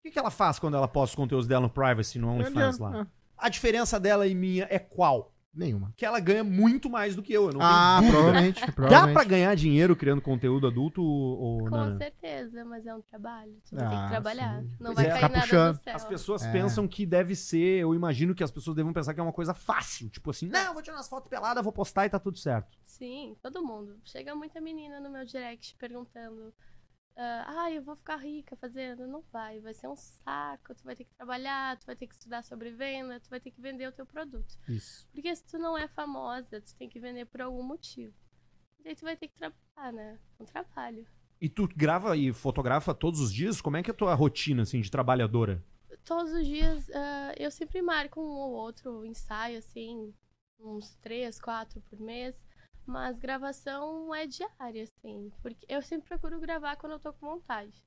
O que, que ela faz quando ela posta os conteúdos dela no privacy, no OnlyFans lá? É. A diferença dela e minha é qual? Nenhuma. Que ela ganha muito mais do que eu, eu não Ah, tenho dúvida. provavelmente. Dá provavelmente. pra ganhar dinheiro criando conteúdo adulto ou Com não? certeza, mas é um trabalho. Ter Ah, que trabalhar. sim. Não Pois vai é. cair nada puxando. do céu. As pessoas É. pensam que deve ser, eu imagino que as pessoas devam pensar que é uma coisa fácil. Tipo assim, não, vou tirar umas fotos peladas, vou postar e tá tudo certo. Sim, todo mundo. Chega muita menina no meu direct perguntando: ah, ah, eu vou ficar rica fazendo. Não vai, vai ser um saco. Tu vai ter que trabalhar, tu vai ter que estudar sobre venda, tu vai ter que vender o teu produto. Isso. Porque se tu não é famosa, tu tem que vender por algum motivo. E daí tu vai ter que trabalhar, né? Um trabalho. E tu grava e fotografa todos os dias? Como é que é a tua rotina, assim, de trabalhadora? Todos os dias ah, eu sempre marco um ou outro ensaio, assim, uns três, quatro por mês. Mas gravação é diária, assim. Porque eu sempre procuro gravar quando eu tô com vontade.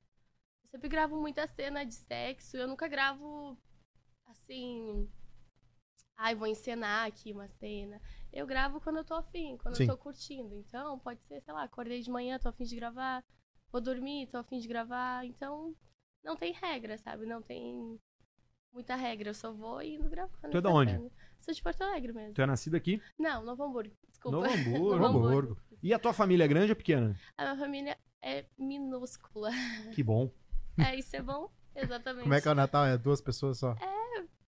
Eu sempre gravo muita cena de sexo. Eu nunca gravo assim. Ai, vou encenar aqui uma cena. Eu gravo quando eu tô afim, quando Sim. eu tô curtindo. Então, pode ser, sei lá, acordei de manhã, tô afim de gravar. Vou dormir, tô afim de gravar. Então, não tem regra, sabe? Não tem muita regra. Eu só vou indo gravando. Tu é da onde? fazendo. Sou de Porto Alegre mesmo. Tu é nascido aqui? Não, Novo Hamburgo. Desculpa. Novo Hamburgo. Novo Hamburgo. E a tua família é grande ou pequena? A minha família é minúscula. Que bom. É, isso é bom? Exatamente. Como é que é o Natal? É duas pessoas só.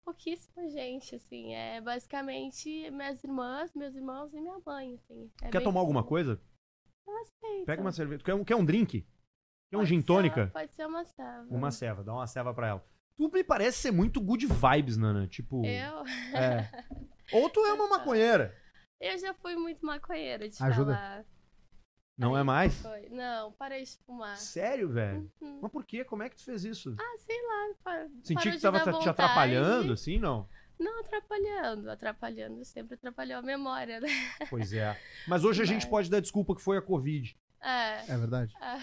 Pouquíssima gente, assim. É basicamente minhas irmãs, meus irmãos e minha mãe, assim. É Quer tomar alguma pouco. coisa? Eu aceito. Pega uma cerveja. Quer um, quer um drink? Quer um Pode gin ser- tônica? Pode ser uma ceva. Uma ceva, dá uma ceva pra ela. Tu me parece ser muito good vibes, Nana. Tipo. Eu, É. Ou tu é uma maconheira. eu já fui muito maconheira, de Ajuda. falar. Não é mais? Foi. Não, parei de fumar. Sério, velho? Hum. Mas por quê? Como é que tu fez isso? Ah, sei lá. pa- Senti parou que de tava dar te- atrapalhando, assim, não? Não, atrapalhando. Atrapalhando. Sempre atrapalhou a memória, né? Pois é. Mas hoje a gente pode dar desculpa que foi a Covid. É. É verdade? Ah,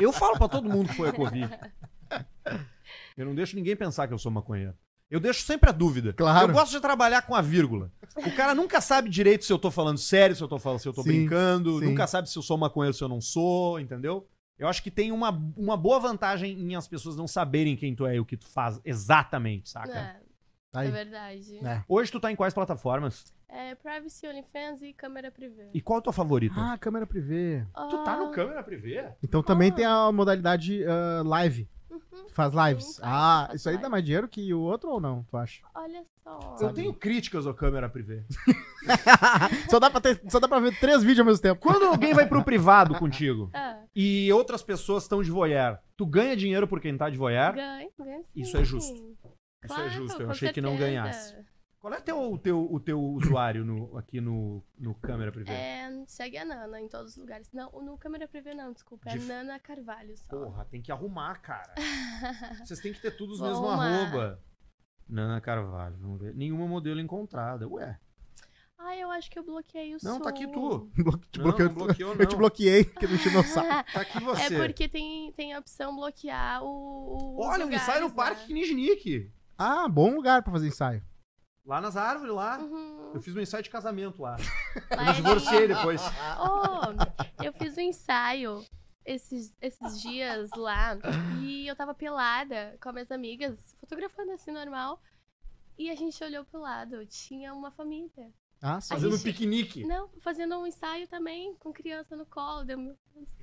Eu falo pra todo mundo que foi a Covid. Eu não deixo ninguém pensar que eu sou maconheiro. Eu deixo sempre a dúvida. Claro. Eu gosto de trabalhar com a vírgula. O cara nunca sabe direito se eu tô falando sério, se eu tô falando, se eu tô Sim, brincando, sim. nunca sabe se eu sou maconheiro, se eu não sou, entendeu? Eu acho que tem uma, uma boa vantagem em as pessoas não saberem quem tu é e o que tu faz exatamente, saca? é, Tá é verdade. É. Hoje tu tá em quais plataformas? É Privacy OnlyFans e câmera privê. E qual é a tua favorita? Ah, câmera privê. tu tá no Ah, câmera privê? Então também Ah. tem a modalidade ah, live. Uhum, Faz lives. Faço, ah, isso aí dá live. mais dinheiro que o outro ou não, tu acha? Olha só. Eu tenho críticas ao câmera privê. só, dá pra ter, só dá pra ver três vídeos ao mesmo tempo. Quando alguém vai pro privado contigo Ah, e outras pessoas estão de voyeur, tu ganha dinheiro por quem tá de voyeur? ganha, ganha sim. Isso é justo. Isso Isso é justo, eu achei que não certeza. ganhasse. Qual é teu, o, teu, o teu usuário no- aqui no, no câmera privê? É, segue a Nana em todos os lugares. Não, no câmera privê não, desculpa. É De- Nana Carvalho só. Porra, tem que arrumar, cara. Vocês têm que ter todos os Vou mesmos arrumar. arroba. Nana Carvalho, vamos ver. Nenhuma modelo encontrada. Ué, Ah, eu acho que eu bloqueei o não, tá aqui tu. Te Não, bloqueou- não bloqueou, Eu te não. bloqueei, porque não saco. Tá aqui É você. porque tem, tem a opção bloquear o. Olha, um lugares, ensaio no né? Parque Nijnik. Ah, bom lugar pra fazer ensaio. Lá nas árvores, lá. Uhum. Eu fiz um ensaio de casamento lá. Lá Eu me divorciei depois. Oh, eu fiz um ensaio esses, esses dias lá e eu tava pelada com as minhas amigas, fotografando assim normal. E a gente olhou pro lado, tinha uma família. Ah, sim. Fazendo gente- piquenique. Não, fazendo um ensaio também, com criança no colo. Deu.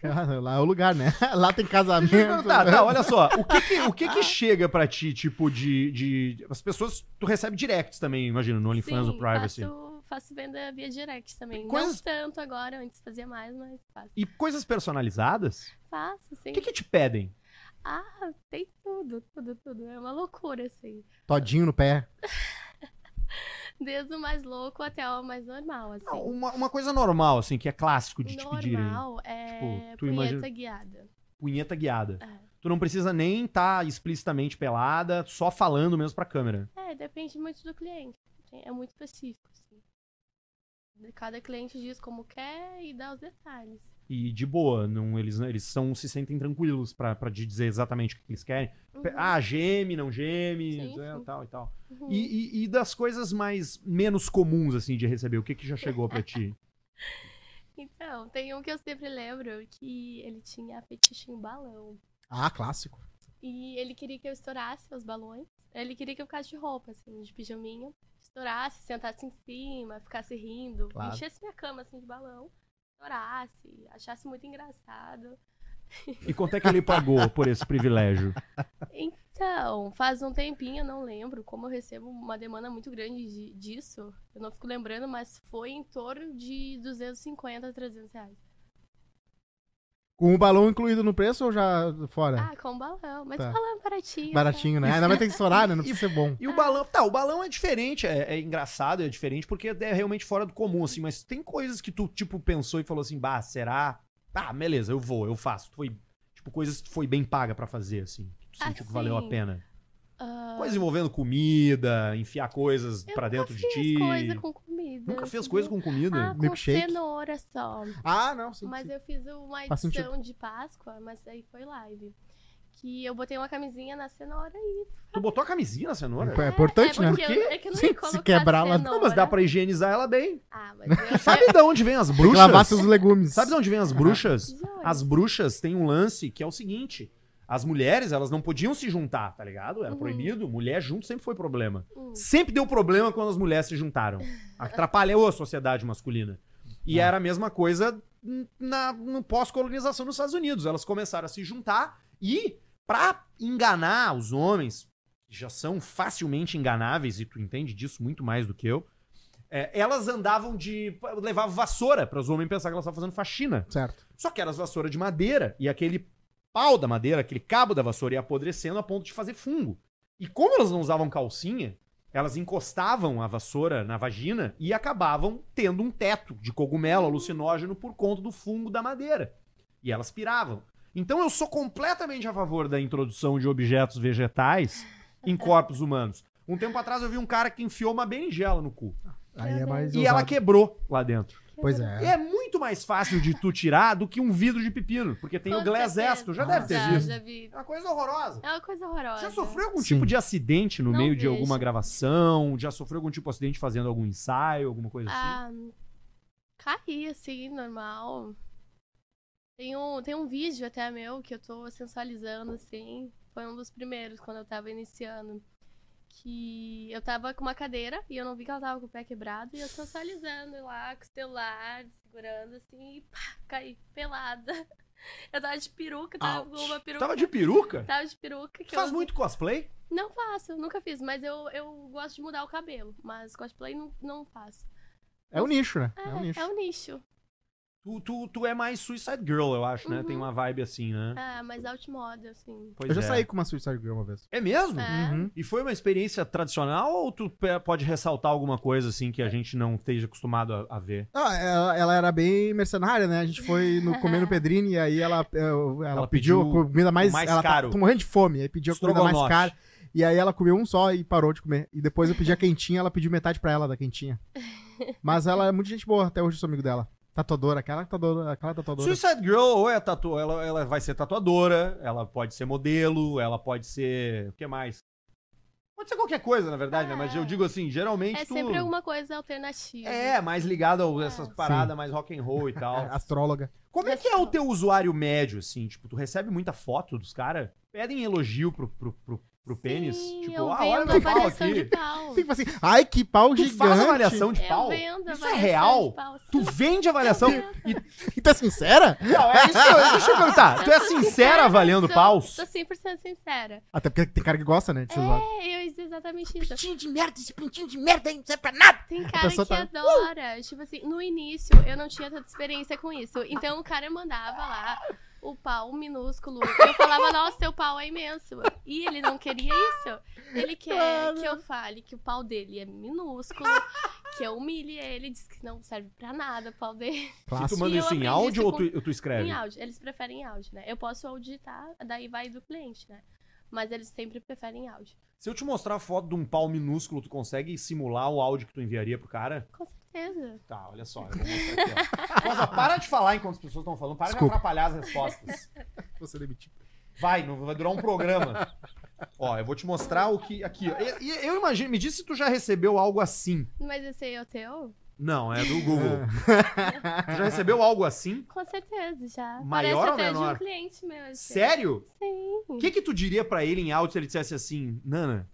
Ah, lá é o lugar, né? Lá tem casamento. Tá, tá, olha só. O que que, o que, que chega pra ti, tipo, de, de. As pessoas. Tu recebe directs também, imagino, no OnlyFans ou Privacy. Faço, faço venda via direct também. Coisas- Não tanto agora, antes fazia mais, mas faço. E coisas personalizadas? Faço, sim. O que, que te pedem? Ah, tem tudo, tudo, tudo. É uma loucura, assim. Todinho no pé. Desde o mais louco até o mais normal, assim. Não, uma, uma coisa normal, assim, que é clássico de te pedirem. normal é Tipo, tu punheta imagina- guiada. Punheta guiada. É. Tu não precisa nem estar explicitamente pelada, só falando mesmo pra câmera. É, depende muito do cliente. É muito específico, assim. Cada cliente diz como quer e dá os detalhes. E de boa, não, eles, eles são, se sentem tranquilos te dizer exatamente o que eles querem. Uhum. Ah, geme, não geme, Sim, é, sim. tal e tal. Uhum. E, e- e das coisas mais menos comuns, assim, de receber, o que que já chegou pra ti? Então, tem um que eu sempre lembro que ele tinha fetiche em balão. Ah, clássico. E ele queria que eu estourasse os balões. Ele queria que eu ficasse de roupa, assim, de pijaminha. Estourasse, sentasse em cima, ficasse rindo. Claro. Enchesse minha cama, assim, de balão. Estourasse, achasse muito engraçado. E quanto é que ele pagou por esse privilégio? Então, faz um tempinho, eu não lembro, como eu recebo uma demanda muito grande de- disso, eu não fico lembrando, mas foi em torno de 250 a 300 reais. Com o balão incluído no preço ou já fora? Ah, com balão, mas Tá. balão baratinho. Baratinho, né? Ainda vai ter que estourar, né? Não precisa ser bom. E o balão, tá, o balão é diferente, é, é engraçado, é diferente porque é realmente fora do comum, assim, mas tem coisas que tu, tipo, pensou e falou assim, bah, será? Ah, beleza, eu vou, eu faço. Foi, tipo, coisas que tu foi bem paga pra fazer, assim. Que tu sentiu que valeu a Assim, pena. Ah, Coisa envolvendo comida, enfiar coisas nunca dentro de ti. coisa com comida. Nunca fez coisa com comida? Ah, com Milkshake? cenoura só. Ah, não, sim. Mas sim. eu fiz uma edição de Páscoa, mas aí foi live. Que eu botei uma camisinha na cenoura e. Tu botou a camisinha na cenoura? É importante, é né? eu, quê? é que eu não Sim, se quebrar, ela-. Não, mas dá pra higienizar ela bem. Ah, mas eu, Sabe de onde vem as bruxas? lavar seus legumes. Sabe de onde vem as bruxas? Joia. As bruxas têm um lance que é o seguinte: as mulheres, elas não podiam se juntar, tá ligado? Era Uhum. proibido. Mulher junto sempre foi problema. Hum. Sempre deu problema quando as mulheres se juntaram. Atrapalhou a sociedade masculina. E Ah. era a mesma coisa na, no pós-colonização nos Estados Unidos. Elas começaram a se juntar e, pra enganar os homens, que já são facilmente enganáveis, e tu entende disso muito mais do que eu, é, elas andavam de. levavam vassoura para os homens pensar que elas estavam fazendo faxina. Certo. Só que eram as vassouras de madeira e aquele pau da madeira, aquele cabo da vassoura ia apodrecendo a ponto de fazer fungo. E como elas não usavam calcinha, elas encostavam a vassoura na vagina e acabavam tendo um teto de cogumelo alucinógeno por conta do fungo da madeira. E elas piravam. Então eu sou completamente a favor da introdução de objetos vegetais em corpos humanos. Um tempo atrás eu vi um cara que enfiou uma berinjela no cu. Aí é mais E ela quebrou lá dentro. Pois E é. é muito mais fácil de tu tirar do que um vidro de pepino, porque tem Com o Glass certeza. Já Ah, deve ter Já, visto. já vi. É uma coisa horrorosa. É uma coisa horrorosa. Já sofreu algum Sim. tipo de acidente no Não meio de vejo. alguma gravação? Já sofreu algum tipo de acidente fazendo algum ensaio, alguma coisa assim? Ah, caí, assim, normal. Tem um, tem um vídeo até meu que eu tô sensualizando, assim. Foi um dos primeiros, quando eu tava iniciando. Que eu tava com uma cadeira e eu não vi que ela tava com o pé quebrado. E eu sensualizando lá, com o celular, segurando, assim, e pá, caí pelada. Eu tava de peruca, tava Ouch. com uma peruca. Tava de peruca? Tava de peruca. Que Tu faz eu... muito cosplay? Não faço, nunca fiz, mas eu, eu gosto de mudar o cabelo. Mas cosplay não, não faço. É o nicho, né? É, É o nicho. é um nicho. Tu, tu, tu é mais Suicide Girl, eu acho, né? Uhum. Tem uma vibe assim, né? Ah, mas outmodel, assim. Pois Eu já é. saí com uma Suicide Girl uma vez. É mesmo? É. Uhum. E foi uma experiência tradicional ou tu pode ressaltar alguma coisa assim que a gente não esteja acostumado a, a ver? Ah, ela, ela era bem mercenária, né? A gente foi no, comer no Pedrini e aí ela, ela, Ela pediu, pediu comida mais, mais ela caro. Tá, tô morrendo de fome, aí pediu a comida mais cara. E aí ela comeu um só e parou de comer. E depois eu pedi a quentinha, ela pediu metade pra ela da quentinha. Mas ela é muito gente boa, até hoje eu sou amigo dela. Tatuadora, aquela tatuadora, aquela tatuadora. Suicide Girl ou é tatu... ela, ela vai ser tatuadora, ela pode ser modelo, ela pode ser. O que mais? Pode ser qualquer coisa, na verdade, né? Mas eu digo assim, geralmente É tu. sempre alguma coisa alternativa. É, mais ligado a essas É. paradas mais rock and roll e tal. É, astróloga. Como é que é o teu usuário médio, assim? Tipo, tu recebe muita foto dos caras? Pedem elogio pro, pro, pro, pro pênis? Sim, Tipo, ah, olha meu pau aqui. de pau. Tipo assim, ai que pau Tu gigante. faz avaliação de Eu pau? vendo Isso é real? pau. Tu vende avaliação? E tu é sincera? Não, é isso que eu, deixa eu perguntar. Tu é sincera avaliando sou- paus? Sou 100% sincera. Até porque tem cara que gosta, né? De. É, eu exatamente isso. Pintinho de merda, esse pintinho de merda aí não serve pra nada. Tem cara que tá- adora. Tipo assim, no início eu não tinha tanta experiência com isso. Então o cara mandava lá o pau minúsculo. Eu falava, nossa, teu pau é imenso. E ele não queria isso. Ele quer que eu fale que o pau dele é minúsculo, que eu humilhe ele, diz que não serve pra nada o pau dele. E tu Clássico. manda eu isso em áudio isso ou com- tu, tu escreve? Em áudio. Eles preferem áudio, né? Eu posso auditar, daí vai do cliente, né? Mas eles sempre preferem áudio. Se eu te mostrar a foto de um pau minúsculo, tu consegue simular o áudio que tu enviaria pro cara? Com certeza. Tá, olha só. Eu vou mostrar aqui, ó. Rosa, para de falar enquanto as pessoas estão falando. Para Desculpa. de atrapalhar as respostas. Você demitiu. Vai, não vai durar um programa. Ó, eu vou te mostrar o que. Aqui, ó. E- e Eu, imagino. Me diz se tu já recebeu algo assim. Mas esse aí é o teu? Não, é do Google. Tu já recebeu algo assim? Com certeza, já. Maior Parece ou até menor? de um cliente meu. assim. Sério? Sim. O que que tu diria pra ele em áudio se ele dissesse assim, Nana,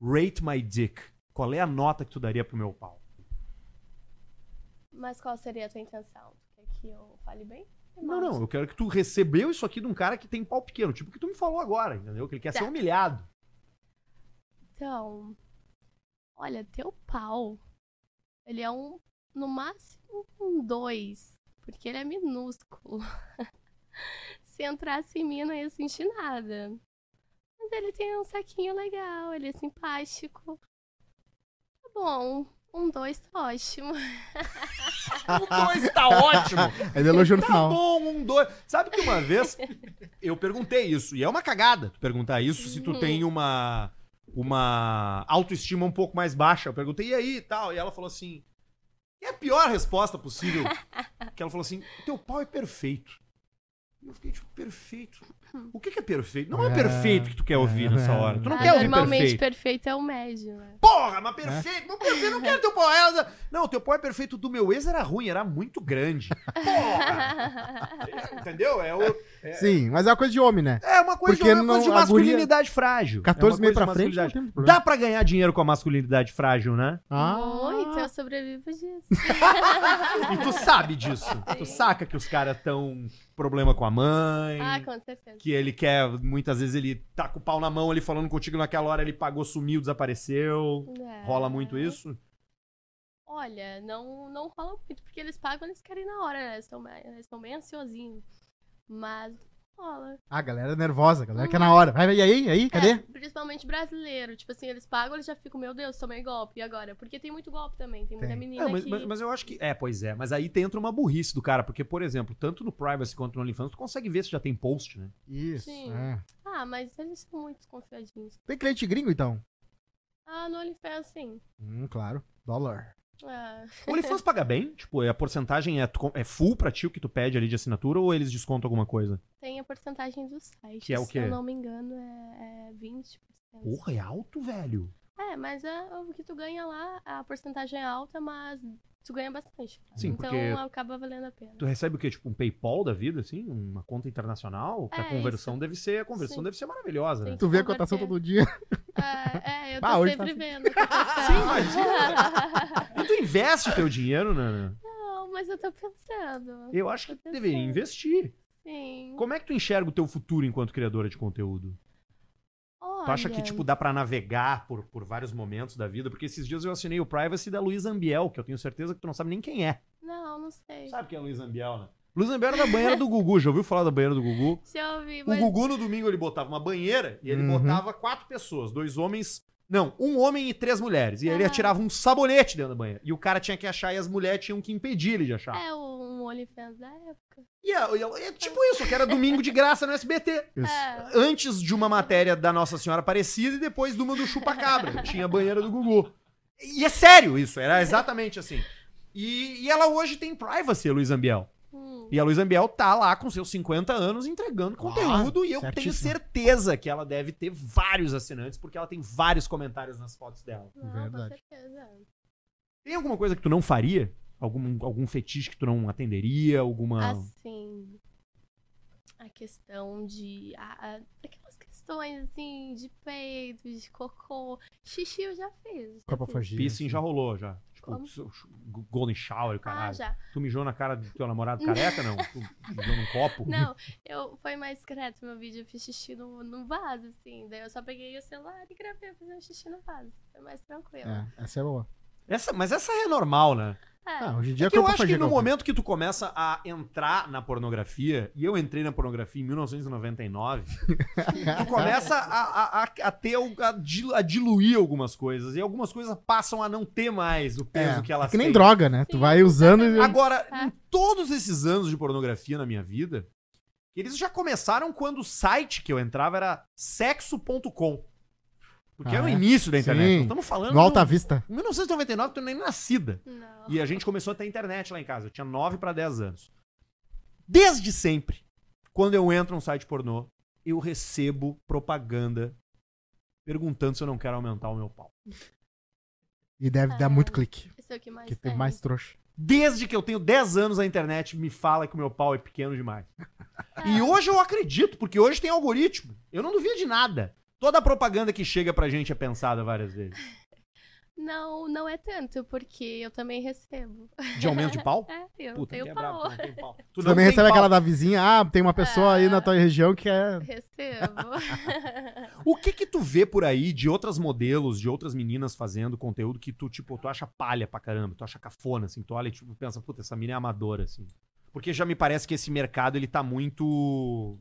rate my dick. Qual é a nota que tu daria pro meu pau? Mas qual seria a tua intenção? Tu quer que eu fale bem? Não, não, eu quero que tu recebeu isso aqui de um cara que tem pau pequeno, tipo o que tu me falou agora, entendeu? Que ele quer Tá. ser humilhado. Então, olha, teu pau, ele é um, no máximo, um dois, porque ele é minúsculo. Se entrasse em mim, não ia sentir nada. Mas ele tem um saquinho legal, ele é simpático. Tá bom, um dois tá ótimo. Um dois tá ótimo. Ele elogiou no Tá final. bom, um dois. Sabe que uma vez eu perguntei isso, e é uma cagada tu perguntar isso se tu Uhum. tem uma uma autoestima um pouco mais baixa. Eu perguntei, e aí e tal? E ela falou assim: e a pior resposta possível? que ela falou assim: teu pau é perfeito. Eu fiquei tipo, perfeito. O que, que é perfeito? Não é, É, perfeito que tu quer ouvir nessa hora. Tu não Ah, quer ouvir normalmente perfeito. perfeito é o médio, né? Porra, mas perfeito, mas perfeito, não quero teu pau. Ela- Não, teu é perfeito. Do meu ex era ruim, era muito grande. Porra! Entendeu? É, o- é- Sim, mas é uma coisa de homem, né? é uma coisa, Porque de, uma coisa não- de guria- masculinidade frágil. 14 é meio pra frente não. Dá pra ganhar dinheiro com a masculinidade frágil, né? Ah, Muito, eu sobrevivo disso. E tu sabe disso. Tu saca que os caras tão problema com a mãe. ah, com certeza. Que ele quer, muitas vezes ele tá com o pau na mão, ele falando contigo naquela hora, ele pagou, sumiu, desapareceu. É. Rola muito isso? Olha, não, não rola muito, porque eles pagam, eles querem na hora, né? Eles estão bem, eles estão bem ansiosinhos. Mas rola. a galera é nervosa, a galera quer na hora. Vai, e aí, e aí, cadê? É, principalmente brasileiro. Tipo assim, eles pagam, eles já ficam, meu Deus, tomei golpe. E agora? Porque tem muito golpe também. Tem muita Tem. menina É, mas, que... mas- mas eu acho que. É, pois é. Mas aí tem- entra uma burrice do cara, porque, por exemplo, tanto no Privacy quanto no OnlyFans, tu consegue ver se já tem post, né? Isso. Sim. é. Ah, mas eles são muito desconfiadinhos. Tem cliente gringo, então? Ah, no OnlyFans, sim. Hum, claro. Dólar. Ah, O OnlyFans paga bem? Tipo, a porcentagem é, é full pra ti o que tu pede ali de assinatura ou eles descontam alguma coisa? tem a porcentagem do site. Que é o Se quê? eu não me engano, é, é 20%. Porra, é alto, velho. É, mas é, o que tu ganha lá, a porcentagem é alta, mas tu ganha bastante. Sim, então porque acaba valendo a pena. Tu recebe o quê? Tipo, um PayPal da vida, assim? Uma conta internacional? Que a É, conversão isso. deve ser. A conversão Sim. deve ser maravilhosa, né? Tu vê a cotação todo dia. É, é, eu tô Ah, tá sempre assim. vendo. a. Sim, imagina. E tu investe teu dinheiro, Nana? Não, mas eu tô pensando. Eu acho que tu deveria investir. Sim. Como é que tu enxerga o teu futuro enquanto criadora de conteúdo? Tu acha que, Olha, tipo, dá pra navegar por, por vários momentos da vida? Porque esses dias eu assinei o Privacy da Luísa Ambiel, que eu tenho certeza que tu não sabe nem quem é. Não, não sei. Sabe quem é a Luísa Ambiel, né? Luísa Ambiel era da banheira do Gugu. Já ouviu falar da banheira do Gugu? Já ouvi, O mas... Gugu no domingo ele botava uma banheira e ele Uhum. botava quatro pessoas, dois homens. Não, um homem e três mulheres. E aí ele atirava um sabonete dentro da banheira. E o cara tinha que achar e as mulheres tinham que impedir ele de achar. É um OnlyFans da época. E é, é- é tipo isso, que era domingo de graça no SBT. É. Antes de uma matéria da Nossa Senhora Aparecida e depois de uma do Chupa Cabra. Tinha a banheira do Gugu. E é sério isso, era exatamente assim. E, e ela hoje tem privacy, Luiz Ambiel. E a Luiz Ambiel tá lá com seus 50 anos entregando conteúdo e eu tenho certíssimo. certeza que ela deve ter vários assinantes porque ela tem vários comentários nas fotos dela. Não, Verdade. com certeza. Tem alguma coisa que tu não faria? Algum, algum fetiche que tu não atenderia? Alguma. Assim, a questão de... A, a- aquelas questões, assim, de peito, de cocô. Xixi eu já fiz. já Copa fiz. fagia. Piercing já rolou, já. Tipo, Como? Golden Shower, Ah, caralho. já. Tu mijou na cara do teu namorado careca, não? Tu mijou num copo? Não, eu, foi mais discreto meu vídeo. Eu fiz xixi no, no vaso, assim. Daí eu só peguei o celular e gravei fazendo xixi no vaso. Foi mais tranquilo. É, essa é boa. Essa, mas essa é normal, né? É. Ah, hoje em dia É que eu acho que no momento que tu começa a entrar na pornografia, e eu entrei na pornografia em 1999, tu começa a, a, a, a ter, a, dilu- a diluir algumas coisas. E algumas coisas passam a não ter mais o peso É, que elas é que nem têm. droga, né? Tu Sim, vai usando e... Agora, É. em todos esses anos de pornografia na minha vida, eles já começaram quando o site que eu entrava era sexo.com. Porque Ah, era o é? início da internet. Sim. Nós estamos falando. No Alta Vista. Em 1999, tu nem nascida. Não. E a gente começou a ter internet lá em casa. Eu tinha 9 para 10 anos. Desde sempre, quando eu entro num site pornô, eu recebo propaganda perguntando se eu não quero aumentar o meu pau. E deve dar É. muito clique. Esse é o que mais Porque tem tem. mais trouxa. Desde que eu tenho 10 anos a internet me fala que o meu pau é pequeno demais. E hoje eu acredito, porque hoje tem algoritmo. Eu não duvido de nada. Toda a propaganda que chega pra gente é pensada várias vezes. Não, não é tanto, porque eu também recebo. De aumento de pau? É, eu Puta, tenho que é pau. brabo, tu não tem pau. Tu Tu também recebe pau. aquela da vizinha, ah, tem uma pessoa aí Ah. na tua região que é. Recebo. O que que tu vê por aí de outras modelos, de outras meninas fazendo conteúdo que tu, tipo, tu acha palha pra caramba, tu acha cafona, assim, tu olha e tipo, pensa, puta, essa mina é amadora, assim. Porque já me parece que esse mercado, ele tá muito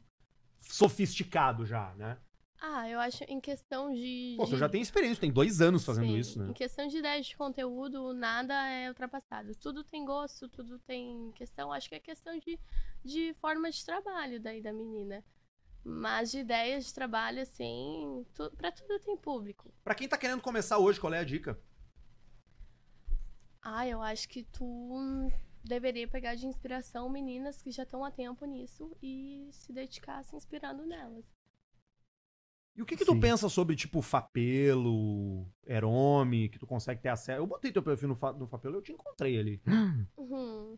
sofisticado já, né? Ah, eu acho em questão de. Pô, de... já tem experiência, tem dois anos fazendo Sim, isso, né? Em questão de ideias de conteúdo, nada é ultrapassado. Tudo tem gosto, tudo tem questão. Acho que é questão de, de forma de trabalho daí da menina. Mas de ideias de trabalho, assim, tu, pra tudo tem público. Pra quem tá querendo começar hoje, qual é a dica? Ah, eu acho que tu deveria pegar de inspiração meninas que já estão há tempo nisso e se dedicar se inspirando nelas. E o que que tu Sim. pensa sobre, tipo, Fapelo, Erome, que tu consegue ter acesso? Eu botei teu perfil no, Fa- no Fapelo e eu te encontrei ali. Uhum.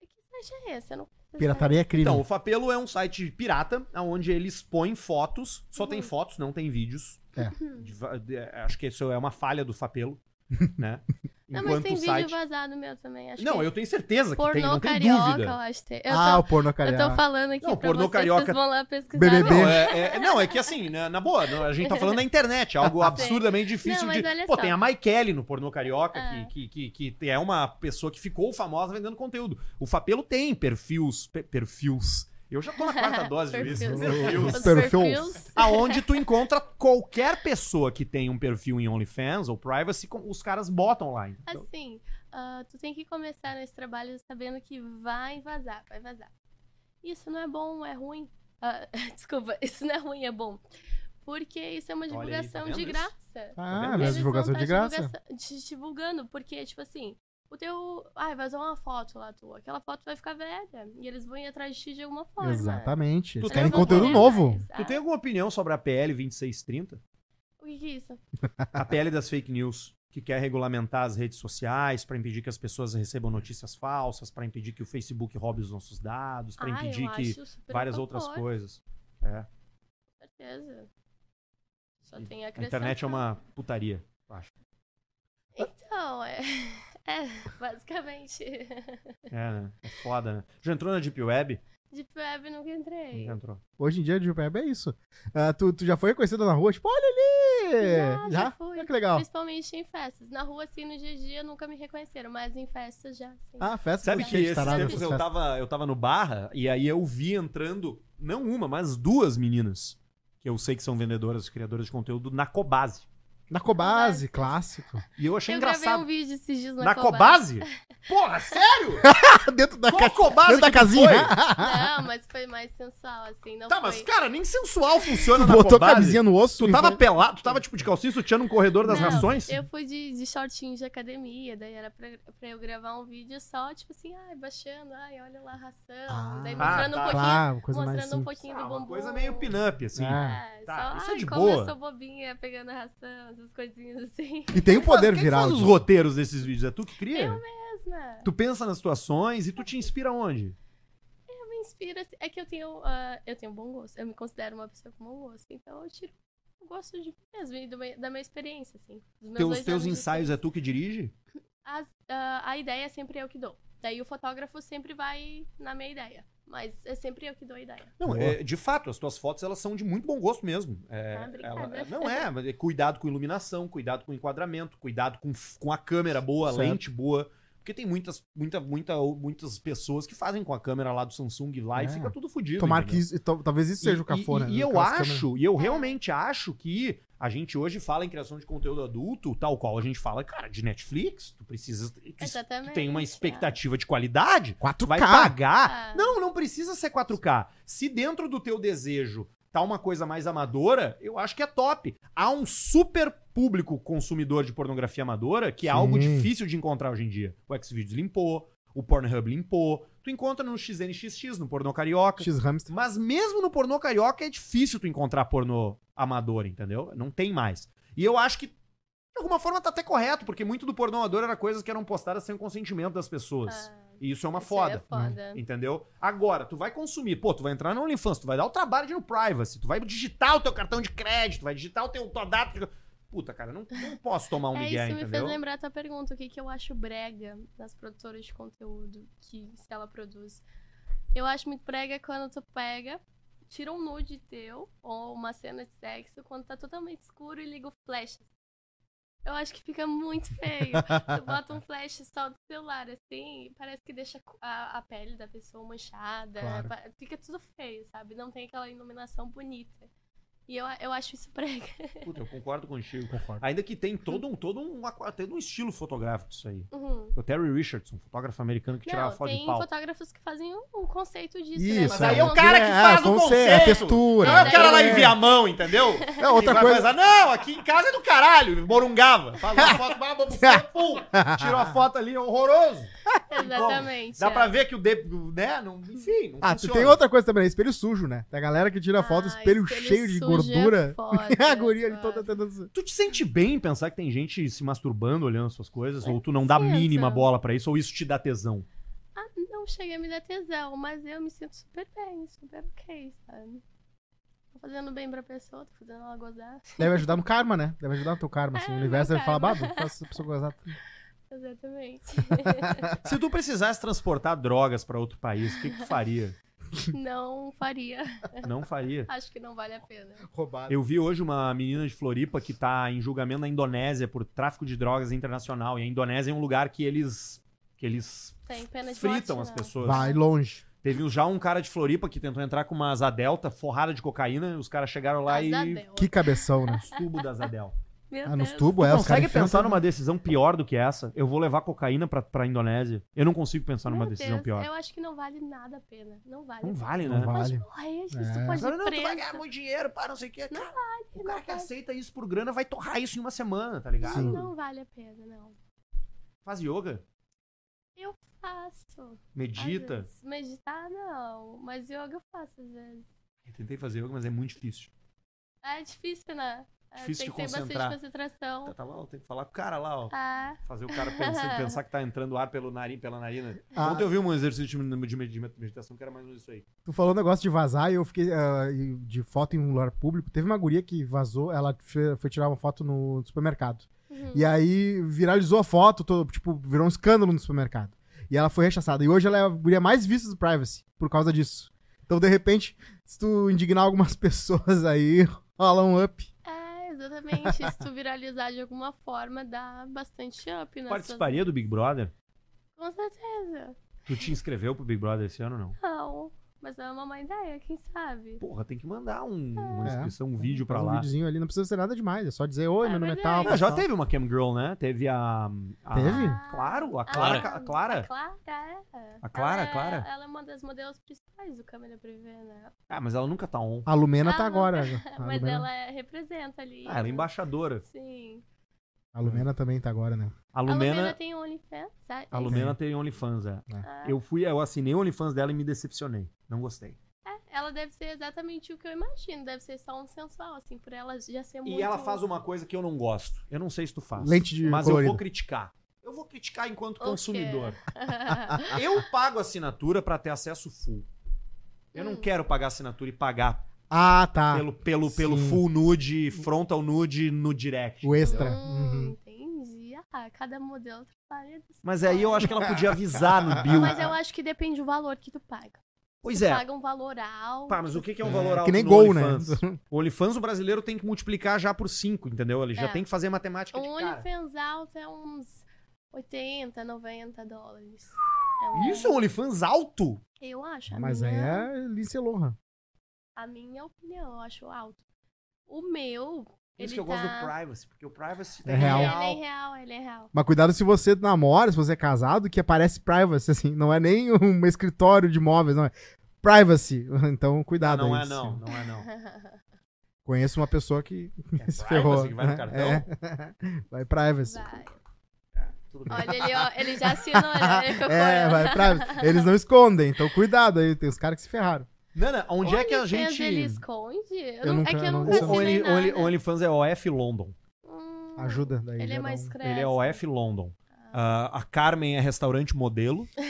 Que site é esse? Eu não. Pirataria é crime. Então, o Fapelo é um site pirata, onde ele expõe fotos, só Uhum. tem fotos, não tem vídeos. É. De va- de- acho que isso é uma falha do Fapelo, né? Não, mas tem o vídeo site... vazado meu também. Acho Não, que eu tenho certeza que pornô tem, não tem carioca, dúvida. eu acho que tem. Eu ah, tô, o porno eu carioca. tô falando aqui Não, pra pornô vocês, carioca- vocês vão lá pesquisar. BBB. Não é, é- não, é que assim, na, na boa, não, a gente tá falando da internet, algo absurdamente difícil Não, de. Pô, só. tem a Maikele no pornô carioca, Ah. que, que, que, que é uma pessoa que ficou famosa vendendo conteúdo. O Fapelo tem perfis. pe- perfis. Eu já tô na quarta dose disso. Perfis. Perfis. Os Perfils. perfis. Aonde tu encontra qualquer pessoa que tem um perfil em OnlyFans ou Privacy, com- os caras botam lá. Então, Assim, ah, tu tem que começar nesse trabalho sabendo que vai vazar, vai vazar. Isso não é bom, é ruim. Ah, desculpa, isso não é ruim, é bom. Porque isso é uma Olha aí, tá divulgação vendo de isso? graça. Ah, Eles divulgação de tá graça. divulgação- te divulgando, porque, tipo assim, o teu. Ai, vazou uma foto lá tua. Aquela foto vai ficar velha. E eles vão ir atrás de ti de alguma forma. Exatamente. Eles Tu querem tem conteúdo alguma- novo. tu tem alguma opinião sobre a PL 2630? O que, que é isso? A PL das fake news, que quer regulamentar as redes sociais para impedir que as pessoas recebam notícias falsas, para impedir que o Facebook roube os nossos dados, para Ah, impedir que várias outras favor, coisas. É. Com certeza. Só tem a A internet é uma putaria, eu acho. Então, é. É, basicamente. É, né? É foda, né? Já entrou na Deep Web? Deep Web nunca entrei. Já entrou. Hoje em dia, de web é isso. Ah, tu, tu já foi reconhecida na rua? Tipo, olha ali! Já, já fui. Olha que legal. Principalmente em festas. Na rua, assim, no dia a dia, nunca me reconheceram, mas em festas já, sim. Ah, festa Sabe tá que esses tempos eu festas. tava, eu tava no Barra e aí eu vi entrando, não uma, mas duas meninas, que eu sei que são vendedoras, criadoras de conteúdo, na Cobase. Na Cobase, clássico. E eu achei eu engraçado. gravei um vídeo esses dias na, Na Cobase. Porra, sério? dentro da, ca... Cobase dentro da casinha. foi? Não, mas foi mais sensual, assim. Não Tá, foi... mas cara, nem sensual funciona Tu na botou Cobase. camisinha no osso. Tu tava foi- pelado, tu tava tipo de calcinha sutiã no corredor das Não, rações? Eu fui de, de shortinho de academia, daí era pra, pra eu gravar um vídeo só, tipo assim, ai, baixando, ai, olha lá a ração. Ah, daí mostrando tá. um pouquinho, Claro, coisa mais mostrando um simples. pouquinho Ah, do bumbum. coisa meio pin-up, assim. Ah. É, Tá, só, isso é ai, de como boa. eu sou bobinha pegando a ração, essas coisinhas assim. E tem o poder Quem viral. faz os roteiros desses vídeos? É tu que cria? Eu mesma. Tu pensa nas situações e tu te inspira onde? Eu me inspiro, assim, é que eu tenho, ah, eu tenho bom gosto, eu me considero uma pessoa com bom gosto, então eu tiro o gosto de mim mesmo e da minha experiência, assim. Teus, teus ensaios é experiência. tu que dirige? As- ah, a ideia sempre eu que dou. Daí o fotógrafo sempre vai na minha ideia. Mas é sempre eu que dou a ideia. Não, é, de fato, as tuas fotos elas são de muito bom gosto mesmo. É, Ah, ela- não é, mas é cuidado com iluminação, cuidado com enquadramento, cuidado com, com a câmera boa, a Certo. lente boa. Porque tem muitas, muita, muita, muitas pessoas que fazem com a câmera lá do Samsung lá e É. fica tudo fodido. Tomara que isso, to- talvez isso seja E- o cafona. E, né, e eu aquelas acho, câmeras. e eu É. realmente acho que a gente hoje fala em criação de conteúdo adulto, tal qual a gente fala, cara, de Netflix, tu precisa. Tu, tu Exatamente. tem uma expectativa de qualidade, 4K. tu vai pagar. Ah. Não, não precisa ser 4K. Se dentro do teu desejo tá uma coisa mais amadora, eu acho que é top. Há um super público consumidor de pornografia amadora que é Sim. algo difícil de encontrar hoje em dia. O Xvideos limpou, o Pornhub limpou. Tu encontra no XNXX, no Pornô Carioca. X-Hamster. Mas mesmo no pornô carioca é difícil tu encontrar pornô amador, entendeu? Não tem mais. E eu acho que De alguma forma tá até correto, porque muito do pornô amador era coisas que eram postadas sem o consentimento das pessoas. Ah, E isso é uma isso foda. É foda. Entendeu? Agora, tu vai consumir, pô, tu vai entrar no OnlyFans, tu vai dar o trabalho de ir no privacy, tu vai digitar o teu cartão de crédito, vai digitar o teu tua data. Puta, cara, não, não posso tomar um É, migué, isso me fez entendeu? lembrar a tua pergunta, o que, que eu acho brega das produtoras de conteúdo que se ela produz. Eu acho muito brega quando tu pega, tira um nude teu, ou uma cena de sexo, quando tá totalmente escuro e liga o flash. Eu acho que fica muito feio. tu bota um flash só do celular, assim, parece que deixa a, a pele da pessoa manchada. Claro. Fica tudo feio, sabe? Não tem aquela iluminação bonita. E eu, eu acho isso brega. Puta, eu concordo contigo. Concordo. Ainda que tem todo um, todo um, todo um estilo fotográfico disso aí. Uhum. O Terry Richardson, fotógrafo americano que tirava foto tem de pau. fotógrafos que fazem o, o conceito disso, Isso, né? Mas aí é o um- cara que faz o conce- conceito. É textura. Não é o cara lá É. em Viamão, entendeu? É, outra Ele coisa. fazer, não, aqui em casa é do caralho, Morungava. Faz uma foto, baba, pum, tirou a foto ali, horroroso. Exatamente. Dá é. pra ver que o dedo, né, não, enfim, não Ah, funciona. tem outra coisa também, né? espelho sujo, né? Tem a galera que tira foto, Ah, espelho, espelho cheio de sujo gordura. é foda, a guria ali toda tentando. Tu te sente bem em pensar que tem gente se masturbando olhando suas coisas? ou tu não dá sinto. mínima bola pra isso? Ou isso te dá tesão? Ah, não cheguei a me dar tesão, mas eu me sinto super bem, super ok, sabe? Tô fazendo bem pra pessoa, tô fazendo ela gozar. Deve ajudar no karma, né? Deve ajudar no teu karma. Assim. É, o universo deve falar, karma. babo, faça essa pessoa gozar. Exatamente. Se tu precisasse transportar drogas pra outro país, o que, que tu faria? Não faria. Não faria. Acho que não vale a pena. Roubado. Eu vi hoje uma menina de Floripa que tá em julgamento na Indonésia por tráfico de drogas internacional. E a Indonésia é um lugar que eles que eles Tem pena de fritam morte, as não. pessoas. Vai longe. Teve já um cara de Floripa que tentou entrar com uma Zadelta forrada de cocaína. Os caras chegaram lá e. Que cabeção, né? Os tubos da Zadel. Meu Ah, nos tubos, é, os Consegue caras pensar numa decisão pior do que essa? Eu vou levar cocaína pra, pra Indonésia. Eu não consigo pensar numa Meu decisão Deus, pior. Eu acho que não vale nada a pena. Não vale. Não vale, Não né? vale. Pode morrer, isso É. pode Não, não, tu vai ganhar muito dinheiro, pá, não sei o quê. Não Cara, vale, o não cara que vale. aceita isso por grana vai torrar isso em uma semana, tá ligado? Sim. Não vale a pena, não. Faz yoga, Faço. às medita. Meditar, não. Mas yoga eu faço às vezes. Eu tentei fazer yoga, mas é muito difícil. É difícil, né? É, Difícil tem de que ter concentrar. bastante concentração. Tá, tá lá, ó, tem que falar com o cara lá, ó. Ah, Fazer o cara pensar, pensar que tá entrando ar pelo nariz, pela narina. Ah. Ontem eu vi um exercício de, de med- de meditação que era mais ou menos isso aí. Tu falou um negócio de vazar e eu fiquei e de foto em um lugar público. Teve uma guria que vazou, ela foi tirar uma foto no supermercado. uhum. E aí viralizou a foto, todo, tipo, virou um escândalo no supermercado. E ela foi rechaçada. E hoje ela é a guria mais vista do Privacy por causa disso. Então, de repente, se tu indignar algumas pessoas aí, rola um up. Exatamente. Se tu viralizar de alguma forma, dá bastante up. Participaria do Big Brother? Com certeza. Tu te inscreveu pro Big Brother esse ano ou não? Não, mas é uma má ideia, quem sabe? Porra, tem que mandar um- uma É. inscrição, um vídeo pra Faz um lá. videozinho ali, não precisa ser nada demais. É só dizer, oi, É meu nome é tal. Ah, já teve uma Cam Girl, né? Teve a. a- Teve? Claro, a Ah, Clara. a A Clara. Clara, é. A Clara, ela é, Clara? Ela é uma das modelos principais do Câmera Privé, né? Ah, mas ela nunca tá on. A Lumena tá Ah, agora. A Mas Lumena, ela é- representa ali. Ah, ela é embaixadora. Sim. A Lumena também tá agora, né? A A Lumena tem OnlyFans, sabe? a Lumena tem OnlyFans, é. Ah, Eu fui, eu assinei o OnlyFans dela e me decepcionei. Não gostei. é, ela deve ser exatamente o que eu imagino. Deve ser só um sensual, assim, por ela já ser muito... E ela faz uma coisa que eu não gosto. Eu não sei se tu faz. Lente de Mas eu colorido. vou criticar. Eu vou criticar enquanto O quê? consumidor. Eu pago assinatura pra ter acesso full. Eu não Hum. quero pagar assinatura e pagar Ah, tá. pelo, pelo, pelo full nude, frontal nude no direct. O extra. Hum, Uhum. Entendi. Ah, cada modelo trabalha dessa Mas aí eu acho que ela podia avisar no bill. Mas eu acho que depende do valor que tu paga. Pois tu é. paga um valor alto. Pá, mas o que que é um valor É, alto que nem no gol, né? OnlyFans? O OnlyFans, o brasileiro tem que multiplicar já por 5, entendeu? Ele já É. tem que fazer matemática de Um cara. OnlyFans alto é uns 80, 90 dólares. É um- Isso é um OnlyFans alto? Eu acho. Mas aí minha, é Lindsay Lohan. A minha opinião, eu acho alto. O meu. Por isso que eu tá... gosto do privacy, porque o privacy É real. Ele é real, ele é real. Mas cuidado se você namora, se você é casado, que aparece privacy, assim. Não é nem um escritório de móveis, não é. Privacy. Então, cuidado não aí. é não, não é não. Conheço uma pessoa que É se ferrou. que vai no É, cartão? é. Vai privacy. Vai. Bem. Olha, ele, ó, ele já assinou, né? É, vai privacy. Eles não escondem, então cuidado aí. Tem os caras que se ferraram. Nana, onde é que a gente... Ele esconde? Eu, Eu não, nunca- é que eu não- nunca O Only, nada. OnlyFans é OF London. Hum, Ajuda. Daí Ele é mais um- cresce. Ele é OF London. Ah, a Carmen é restaurante modelo.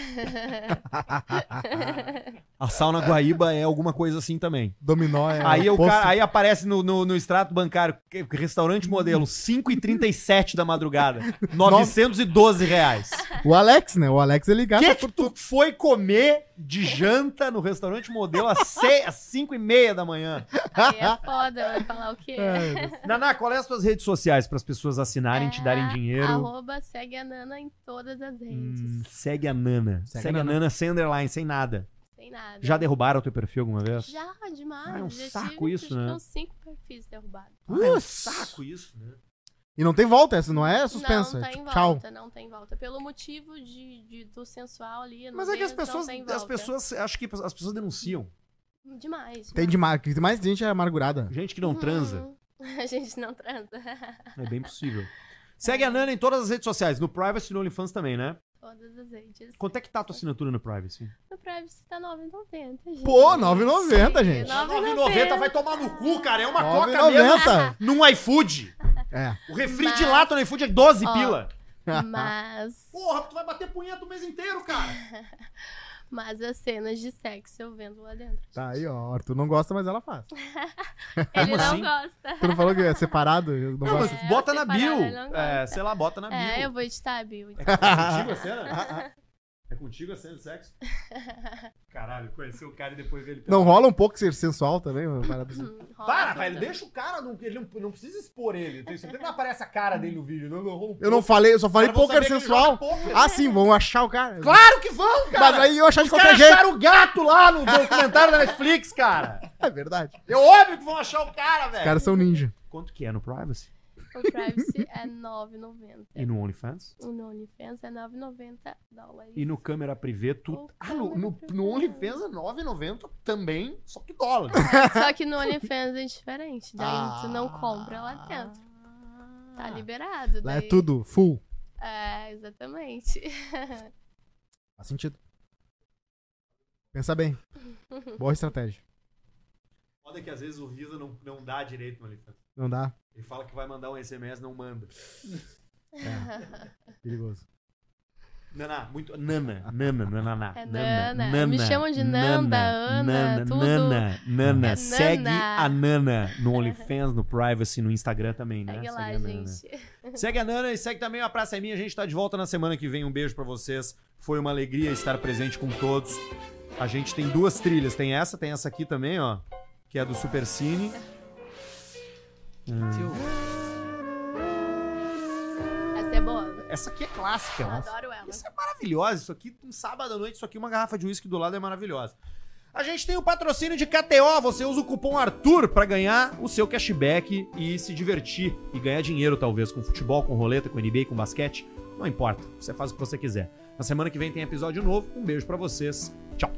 A sauna Guaíba é alguma coisa assim também. Dominó é. aí, o cara, aí aparece no, no, no extrato bancário, restaurante modelo, 5,37 da madrudugada. 912 reais. O Alex, né? O Alex ele gasta que, que tu foi comer de janta no restaurante modelo às 5 e meia da manhã? Aí é foda, vai falar o quê? Deus. Naná, qual é as tuas redes sociais para as pessoas assinarem, te darem É, dinheiro? Arroba segue a Nana em todas as redes. Hum, segue a Nana. Segue Segue, a a Nana. Nana sem underline, sem nada. Nada. Já derrubaram o teu perfil alguma vez? Já, demais. Ah, é um Já saco tive, isso, né? uns cinco perfis derrubados. Ah, é um saco isso, né? E não tem volta, essa não é suspensa. Não é tem tipo, tchau. volta, não tem volta. Pelo motivo de, de- do sensual ali. Mas é que as nudez, pessoas, tem as pessoas, acho que as pessoas denunciam. Demais. Tem demais. Tem mais gente amargurada. Gente que não transa. Uhum. A gente não transa. É bem possível. Segue a Nana em todas as redes sociais, no Privacy e no OnlyFans também, né? Todas as redes. Quanto é que tá a tua assinatura no Privacy? No Privacy tá 9,90, gente. Pô, 9,90, gente. 9,90 vai tomar no cu, cara. É uma 9,90. num iFood. É. O refri de Mas- lata no iFood é 12 Ó. pila. Mas, Porra, tu vai bater punheta o mês inteiro, cara. mas as cenas de sexo eu vendo lá dentro. Tá aí, ó. Arthur não gosta, mas ela faz. Ele não assim? gosta. Tu não falou que é separado? Eu não Não, mas gosto. É, bota na separado, bio. gosta. É, sei lá, bota na bio. É, eu vou editar a bio. então. É contigo a cena? É contigo a cena de sexo? Caralho, conheceu o cara e depois ele... Não rola um pouco ser sensual também? parada assim? Hum, Para, tudo. velho, deixa o cara, não, ele não, não precisa expor ele. Tem certeza que não aparece a cara dele no vídeo. Não, não, Eu não falei, eu só falei poker sensual. poker. Ah, sim, vão achar o cara. Claro que vão, cara! Mas aí eu achar de Os qualquer caras jeito. acharam o gato lá no documentário da Netflix, cara. É verdade. É óbvio que vão achar o cara, Os velho. caras são ninja. Quanto que é no Privacy? O Privacy é 9,90. E no OnlyFans? O no OnlyFans é 9,90 dólares. E no câmera privê, tu... O Ah, no, no, no. OnlyFans é 9,90 também, só que dólar. Só que no OnlyFans é diferente. Daí tu não compra lá dentro. Tá liberado. Lá é tudo, full. É, exatamente. Faz sentido. Pensa bem. Boa estratégia. Foda que às vezes o Visa não, não dá direito no OnlyFans. Não dá? Ele fala que vai mandar um SMS, não manda. Perigoso. Naná, muito. Nana, Nana, não é Naná. É Nana. Me chamam de Nanda, Ana, tudo. Nana, Nana. É Segue Nana. a Nana no OnlyFans, no Privacy, no Instagram também, né? Segue lá, a Nana. gente. Segue a Nana e segue também a Praça é Minha. A gente tá de volta na semana que vem. Um beijo pra vocês. Foi uma alegria estar presente com todos. A gente tem duas trilhas. Tem essa, tem essa aqui também, ó. Que é do Super Cine. Essa é boa. Essa aqui é clássica. Eu Nossa. adoro ela. Isso é maravilhosa. Isso aqui, um sábado à noite, isso aqui, uma garrafa de uísque do lado é maravilhosa. A gente tem o patrocínio de KTO. Você usa o cupom ARTUR pra ganhar o seu cashback e se divertir. E ganhar dinheiro, talvez, com futebol, com roleta, com NBA, com basquete. Não importa. Você faz o que você quiser. Na semana que vem tem episódio novo. Um beijo pra vocês. Tchau.